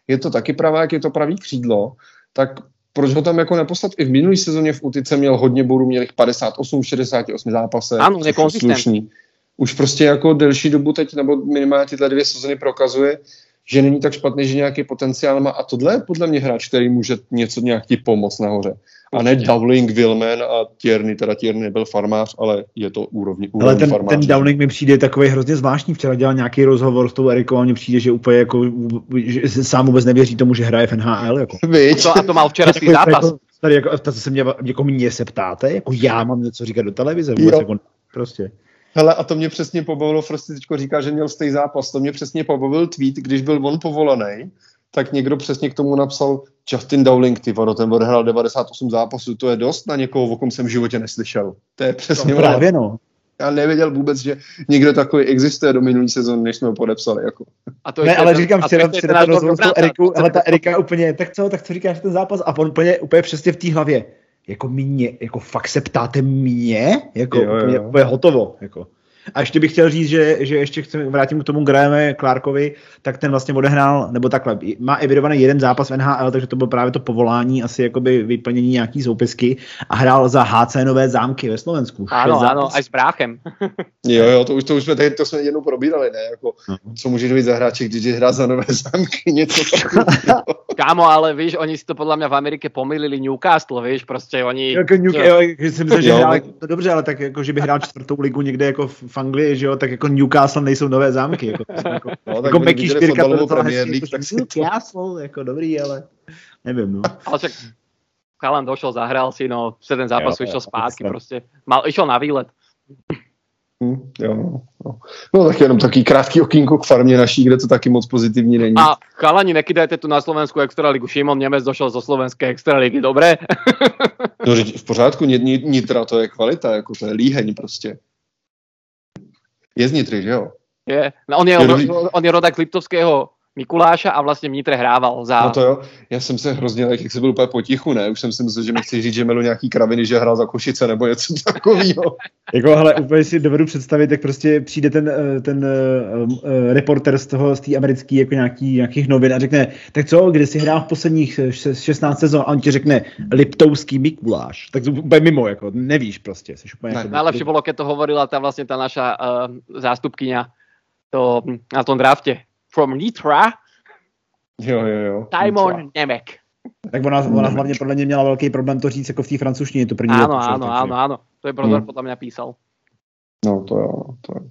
je to taky pravák, je to pravý křídlo, tak proč ho tam jako neposlat? I v minulé sezóně v Utice měl hodně bodů, měl jich 58 v 68 zápasech. Ano, slušný. Už prostě jako delší dobu teď, nebo minimálně tyhle dvě sezóny prokazuje, že není tak špatný, že nějaký potenciál má. A tohle je podle mě hráč, který může něco nějak ti pomoct nahoře. A ne. Dowling, Wilman a Tierney, teda Tierney nebyl farmář, ale je to úrovni, úrovni Ale ten, farmáře. ten Downing mi přijde takový hrozně zvláštní. Včera dělal nějaký rozhovor s tou Erikou a mně přijde, že úplně jako, že sám vůbec nevěří tomu, že hraje v NHL. Jako. To, a to mal včera svý zápas. Jako, tady jako, to se mě, jako mě se ptáte, jako já mám něco říkat do televize, vůbec Jo. jako, prostě. Hele, a to mě přesně pobavilo, Frosty teďko říká, že měl stej zápas, to mě přesně pobavil tweet, když byl on povolaný, tak někdo přesně k tomu napsal Justin Dowling, ty vado, ten odehrál 98 zápasů, to je dost na někoho, o kom jsem v životě neslyšel. To je přesně No, ono. právě no. Já nevěděl vůbec, že někdo takový existuje do minulý sezóny, než jsme ho podepsali. Jako. A to Ne, ale ten- říkám, to včera, včera ten rozhovor s. Erikou, ale ta Erika úplně, tak co, tak co říkáš ten zápas? A on úplně, úplně přesně v té hlavě, jako mě, jako fakt se ptáte mě? Jako Jo, jo, úplně, úplně hotovo, jako. A ještě bych chtěl říct, že, že ještě chci, vrátím k tomu Grahame Clarkovi, tak ten vlastně odehrál, nebo takhle, má evidovaný jeden zápas v NHL, takže to bylo právě to povolání, asi jakoby vyplnění nějaký soupisky a hrál za HC Nové zámky ve Slovensku. Áno, zápasů. aj s bráchem. Jo, jo, to už, to už jsme, tady, to jsme jednou probírali, ne? Jako, No. co může být za hráče, když je hrát za nové zámky, něco takového. Kámo, ale víš, oni si to podľa mňa v Amerike pomýlili Newcastle, víš, proste oni... Jako New, Jo. jo, že jsem myslel, že Jo. hrál, to dobře, ale tak jako, že by hrál čtvrtou ligu někde jako v, v Anglii, že jo, tak jako Newcastle nejsou nové zámky. Jako, jako, No, tak jako Meky viděli čtyřka to fotbalovou docela League, jako, tak si to... Newcastle, jako dobrý, ale nevím, no. Ale však Chalan došel, zahral si, no, 7 zápasů Jo, išiel jo, zpátky, jasné. proste. Mal, išiel na výlet. Hm, jo, no, no. no tak jenom taký krátký okýnko k farmě naší, kde to taky moc pozitivní není. A chalani, nekydajte tu na Slovensku Extraligu. Šimon Nemec došel zo slovenskej Extraligy, dobre? No, že v pořádku, Ni- Ni- Nitra to je kvalita, jako to je líheň prostě. Je z Nitry, že jo? Je. No, on, je, on, on je rodak Liptovského Mikuláša a vlastně v Nitre hrával za... No to jo, já jsem se hrozně, jak jsi byl úplně potichu, ne? Už jsem si myslel, že mi chci říct, že melu nějaký kraviny, že hrál za Košice nebo něco takového. jako, hele, úplně si dovedu představit, jak prostě přijde ten, eh, ten uh, reporter z toho, z té americké jako nějaký, nějakých novin a řekne, tak co, kde si hrál v posledních 16 sezon a on ti řekne Liptovský Mikuláš. Tak to úplně mimo, jako nevíš prostě. Jsi úplně ne, jako, najlepšie bolo, keď to hovorila ta vlastně ta naša uh, zástupkynia to, na tom drafte from Nitra. Jo, jo, jo. Timon Nemek. Tak ona, ona hlavně podle mě měla velký problém to říct jako v té francouzštině, to první. Áno, áno, áno, áno. To je Brodor hmm. podle mě písal. No to jo, to jo.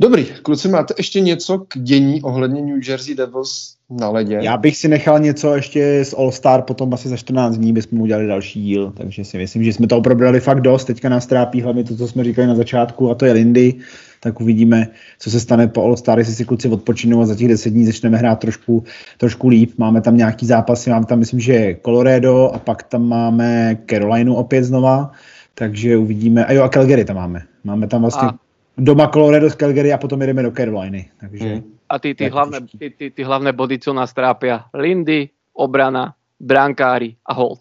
Dobrý, kluci, máte ještě něco k dění ohledně New Jersey Devils na ledě? Já bych si nechal něco ještě z All Star, potom asi za 14 dní bychom udělali další díl, takže si myslím, že jsme to probrali fakt dost, teďka nás trápí hlavně to, co jsme říkali na začátku, a to je Lindy, tak uvidíme, co se stane po All Star, jestli si kluci odpočinou a za těch 10 dní začneme hrát trošku, trošku líp. Máme tam nějaký zápasy, máme tam myslím, že Colorado a pak tam máme Carolinu opět znova, takže uvidíme. A jo, a Calgary tam máme. Máme tam vlastně a. doma Colorado z Calgary a potom jdeme do Caroliny. Takže, hmm. A ty, ty, hlavné, ty, ty, ty hlavné body, co nás trápia, Lindy, obrana, brankári a hold.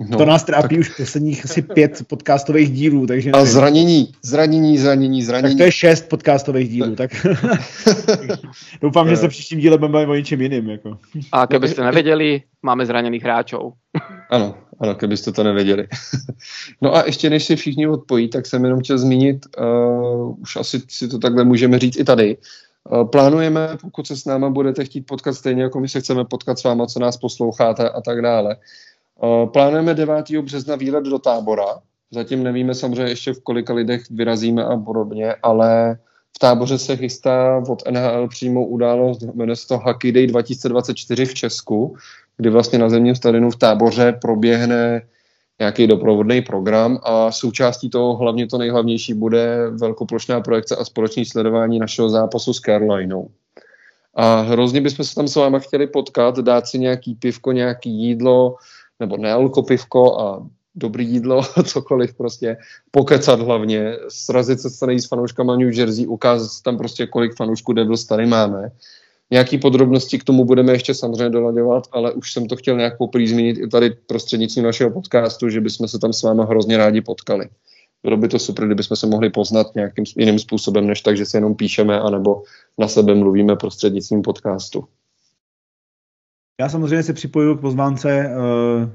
No, to nás trápí tak... už posledních asi pět podcastových dílů. Takže a zranění, zranění, zranění, zranění. Tak to je šest podcastových dílů, tak doufám, že se příštím díle budeme o něčem jiným. Jako. A kdybyste nevěděli, máme zraněných hráčů. ano, ano, kdybyste to nevěděli. no a ještě než si všichni odpojí, tak jsem jenom chtěl zmínit, uh, už asi si to takhle můžeme říct i tady, uh, Plánujeme, pokud se s náma budete chtít potkat stejně, jako my se chceme potkat s váma, co nás posloucháte a tak dále, Eh, plánujeme 9. března výlet do tábora. Zatím nevíme samozřejmě ještě v kolika lidech vyrazíme a podobně, ale v táboře se chystá od NHL přímou událost, jmenuje se to Hockey Day 2024 v Česku, kdy vlastně na zemním stadionu v táboře proběhne nějaký doprovodný program a součástí toho hlavně to nejhlavnější bude velkoplošná projekce a společné sledování našeho zápasu s Carolinou. A hrozně bychom se tam s váma chtěli potkat, dát si nějaký pivko, nějaký jídlo, nebo nealko pivko a dobrý jídlo, cokoliv prostě, pokecat hlavně, srazit se tady s fanouškama New Jersey, ukázat tam prostě, kolik fanoušků Devils tady máme. Nějaký podrobnosti k tomu budeme ještě samozřejmě dolaďovat, ale už jsem to chtěl nějak poprý zmínit i tady prostřednictvím našeho podcastu, že bychom se tam s váma hrozně rádi potkali. Bylo by to super, kdybychom se mohli poznat nějakým jiným způsobem, než tak, že se jenom píšeme, anebo na sebe mluvíme prostřednictvím podcastu. Já samozřejmě se připojuju k pozvánce. Eh,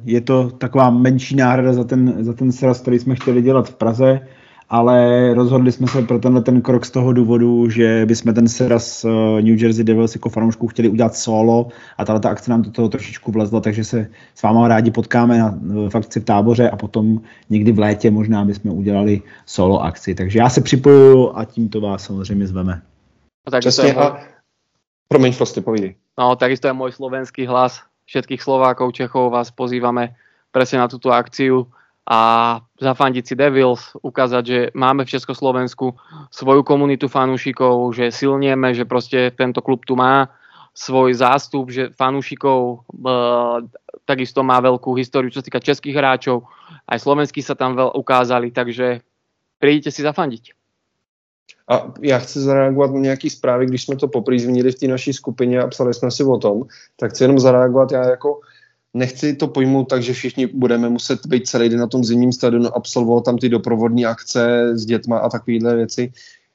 je to taková menší náhrada za ten, za ten sraz, který jsme chtěli dělat v Praze, ale rozhodli jsme se pro tenhle ten krok z toho důvodu, že bychom ten sraz eh, New Jersey Devils jako fanoušků chtěli udělat solo a tahle akce nám do toho trošičku vlezla, takže se s váma rádi potkáme na, v akci v táboře a potom někdy v létě možná bychom udělali solo akci. Takže já se připojuju a tímto vás samozřejmě zveme. No, takže Přesně, a... Promiň, Frosty, povídej. No, takisto je môj slovenský hlas. Všetkých Slovákov, Čechov vás pozývame presne na túto akciu a zafandiť si Devils, ukázať, že máme v Československu svoju komunitu fanúšikov, že silnieme, že proste tento klub tu má svoj zástup, že fanúšikov e, takisto má veľkú históriu, čo sa týka českých hráčov, aj slovenskí sa tam veľ ukázali, takže prídite si zafandiť. A já chci zareagovat na nějaký zprávy, když jsme to zmínili v té naší skupině a psali jsme si o tom, tak chci jenom zareagovat. Já jako nechci to pojmout tak, že všichni budeme muset být celý den na tom zimním stadionu, absolvovat tam ty doprovodní akce s dětma a takovéhle věci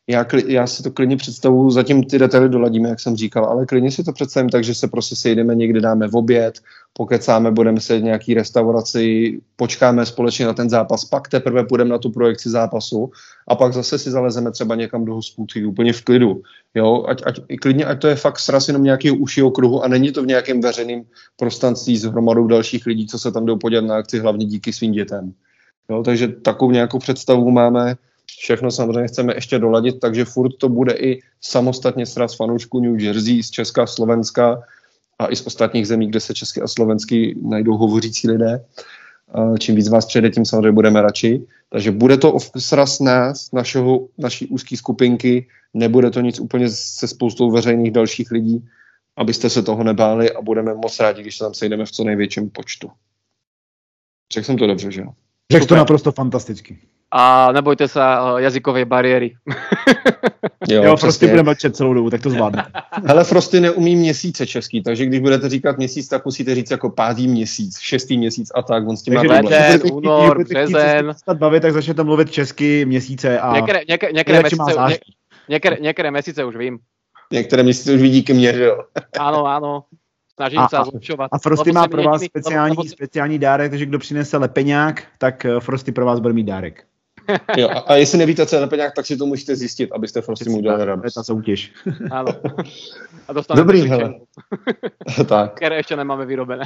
já, já si to klidně představu, zatím ty detaily doladíme, jak jsem říkal, ale klidně si to představím tak, že se prostě sejdeme někde, dáme v oběd, pokecáme, budeme se v nějaký restauraci, počkáme společně na ten zápas, pak teprve půjdeme na tu projekci zápasu a pak zase si zalezeme třeba někam do hospůdky, úplně v klidu. Jo? Ať, ať, klidně, ať to je fakt sraz jenom nějakého užšího kruhu a není to v nějakém veřejném prostranství s hromadou dalších lidí, co se tam jdou podívat na akci, hlavně díky svým dětem. Jo? Takže takovou nějakou představu máme Všechno samozřejmě chceme ještě doladit, takže furt to bude i samostatně sraz fanoušků New Jersey z Česka, Slovenska a i z ostatních zemí, kde se česky a slovensky najdou hovořící lidé. Čím víc vás přijde, tím samozřejmě budeme radši. Takže bude to sraz nás, našeho, naší úzké skupinky, nebude to nic úplně se spoustou veřejných dalších lidí, abyste se toho nebáli a budeme moc rádi, když se tam sejdeme v co největším počtu. Řekl jsem to dobře, že jo? Řekl to naprosto fantasticky. A nebojte sa uh, jazykovej bariéry. Jo, jo prostě budeme mlčet celou dobu, tak to zvládne. Hele, Frosty neumí měsíce český, takže když budete říkat měsíc, tak musíte říct jako pátý měsíc, šestý měsíc a tak, on s tím takže má leden, únor, březen. bavit, tak začnete mluvit česky měsíce a... Některé, některé, některé, měsíce, ně, některé, některé měsíce už vím. Některé měsíce už vidí ke mně, že jo? Ano, ano. Snažím se zlepšovat. A Frosty má pro vás speciální, lebo, speciální dárek, takže kdo přinese lepeňák, tak eh, Frosty pro vás bude mít dárek. Jo, a, a jestli nevíte, co je lepeňák, tak si to musíte zjistit, abyste Frosty mu udělali radost. To je ta soutěž. ano. A Dobrý, hele. tak. Které ještě nemáme vyrobené.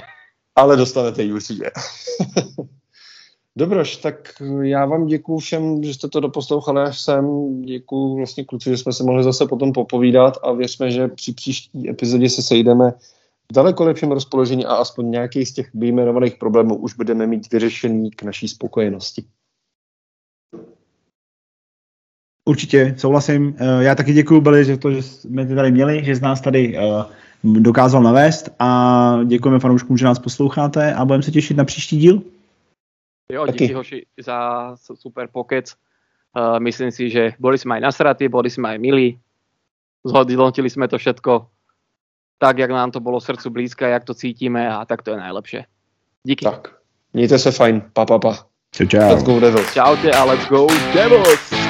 Ale dostanete ji určitě. Dobroš, tak já vám děkuji všem, že jste to doposlouchali až sem. Děkuji vlastně kluci, že jsme se mohli zase potom popovídat a věřme, že při příští epizodě se sejdeme v daleko lepším rozpoložení a aspoň nějaký z těch vyjmenovaných problémů už budeme mít vyřešený k naší spokojenosti. Určitě, souhlasím. Eh, já taky děkuji, Beli, že to, že jsme tady měli, že z nás tady eh, dokázal navést a děkujeme fanouškům, že nás posloucháte a budeme se těšit na příští díl. Jo, díky Taky. hoši za super pokec. Uh, myslím si, že boli sme aj nasratí, boli sme aj milí. Zhodnotili sme to všetko tak, jak nám to bolo srdcu blízke, jak to cítime a tak to je najlepšie. Díky. Tak, mějte se fajn, pa, pa, pa. Čau, čau. Let's go Devils. Čaute a let's go Devils.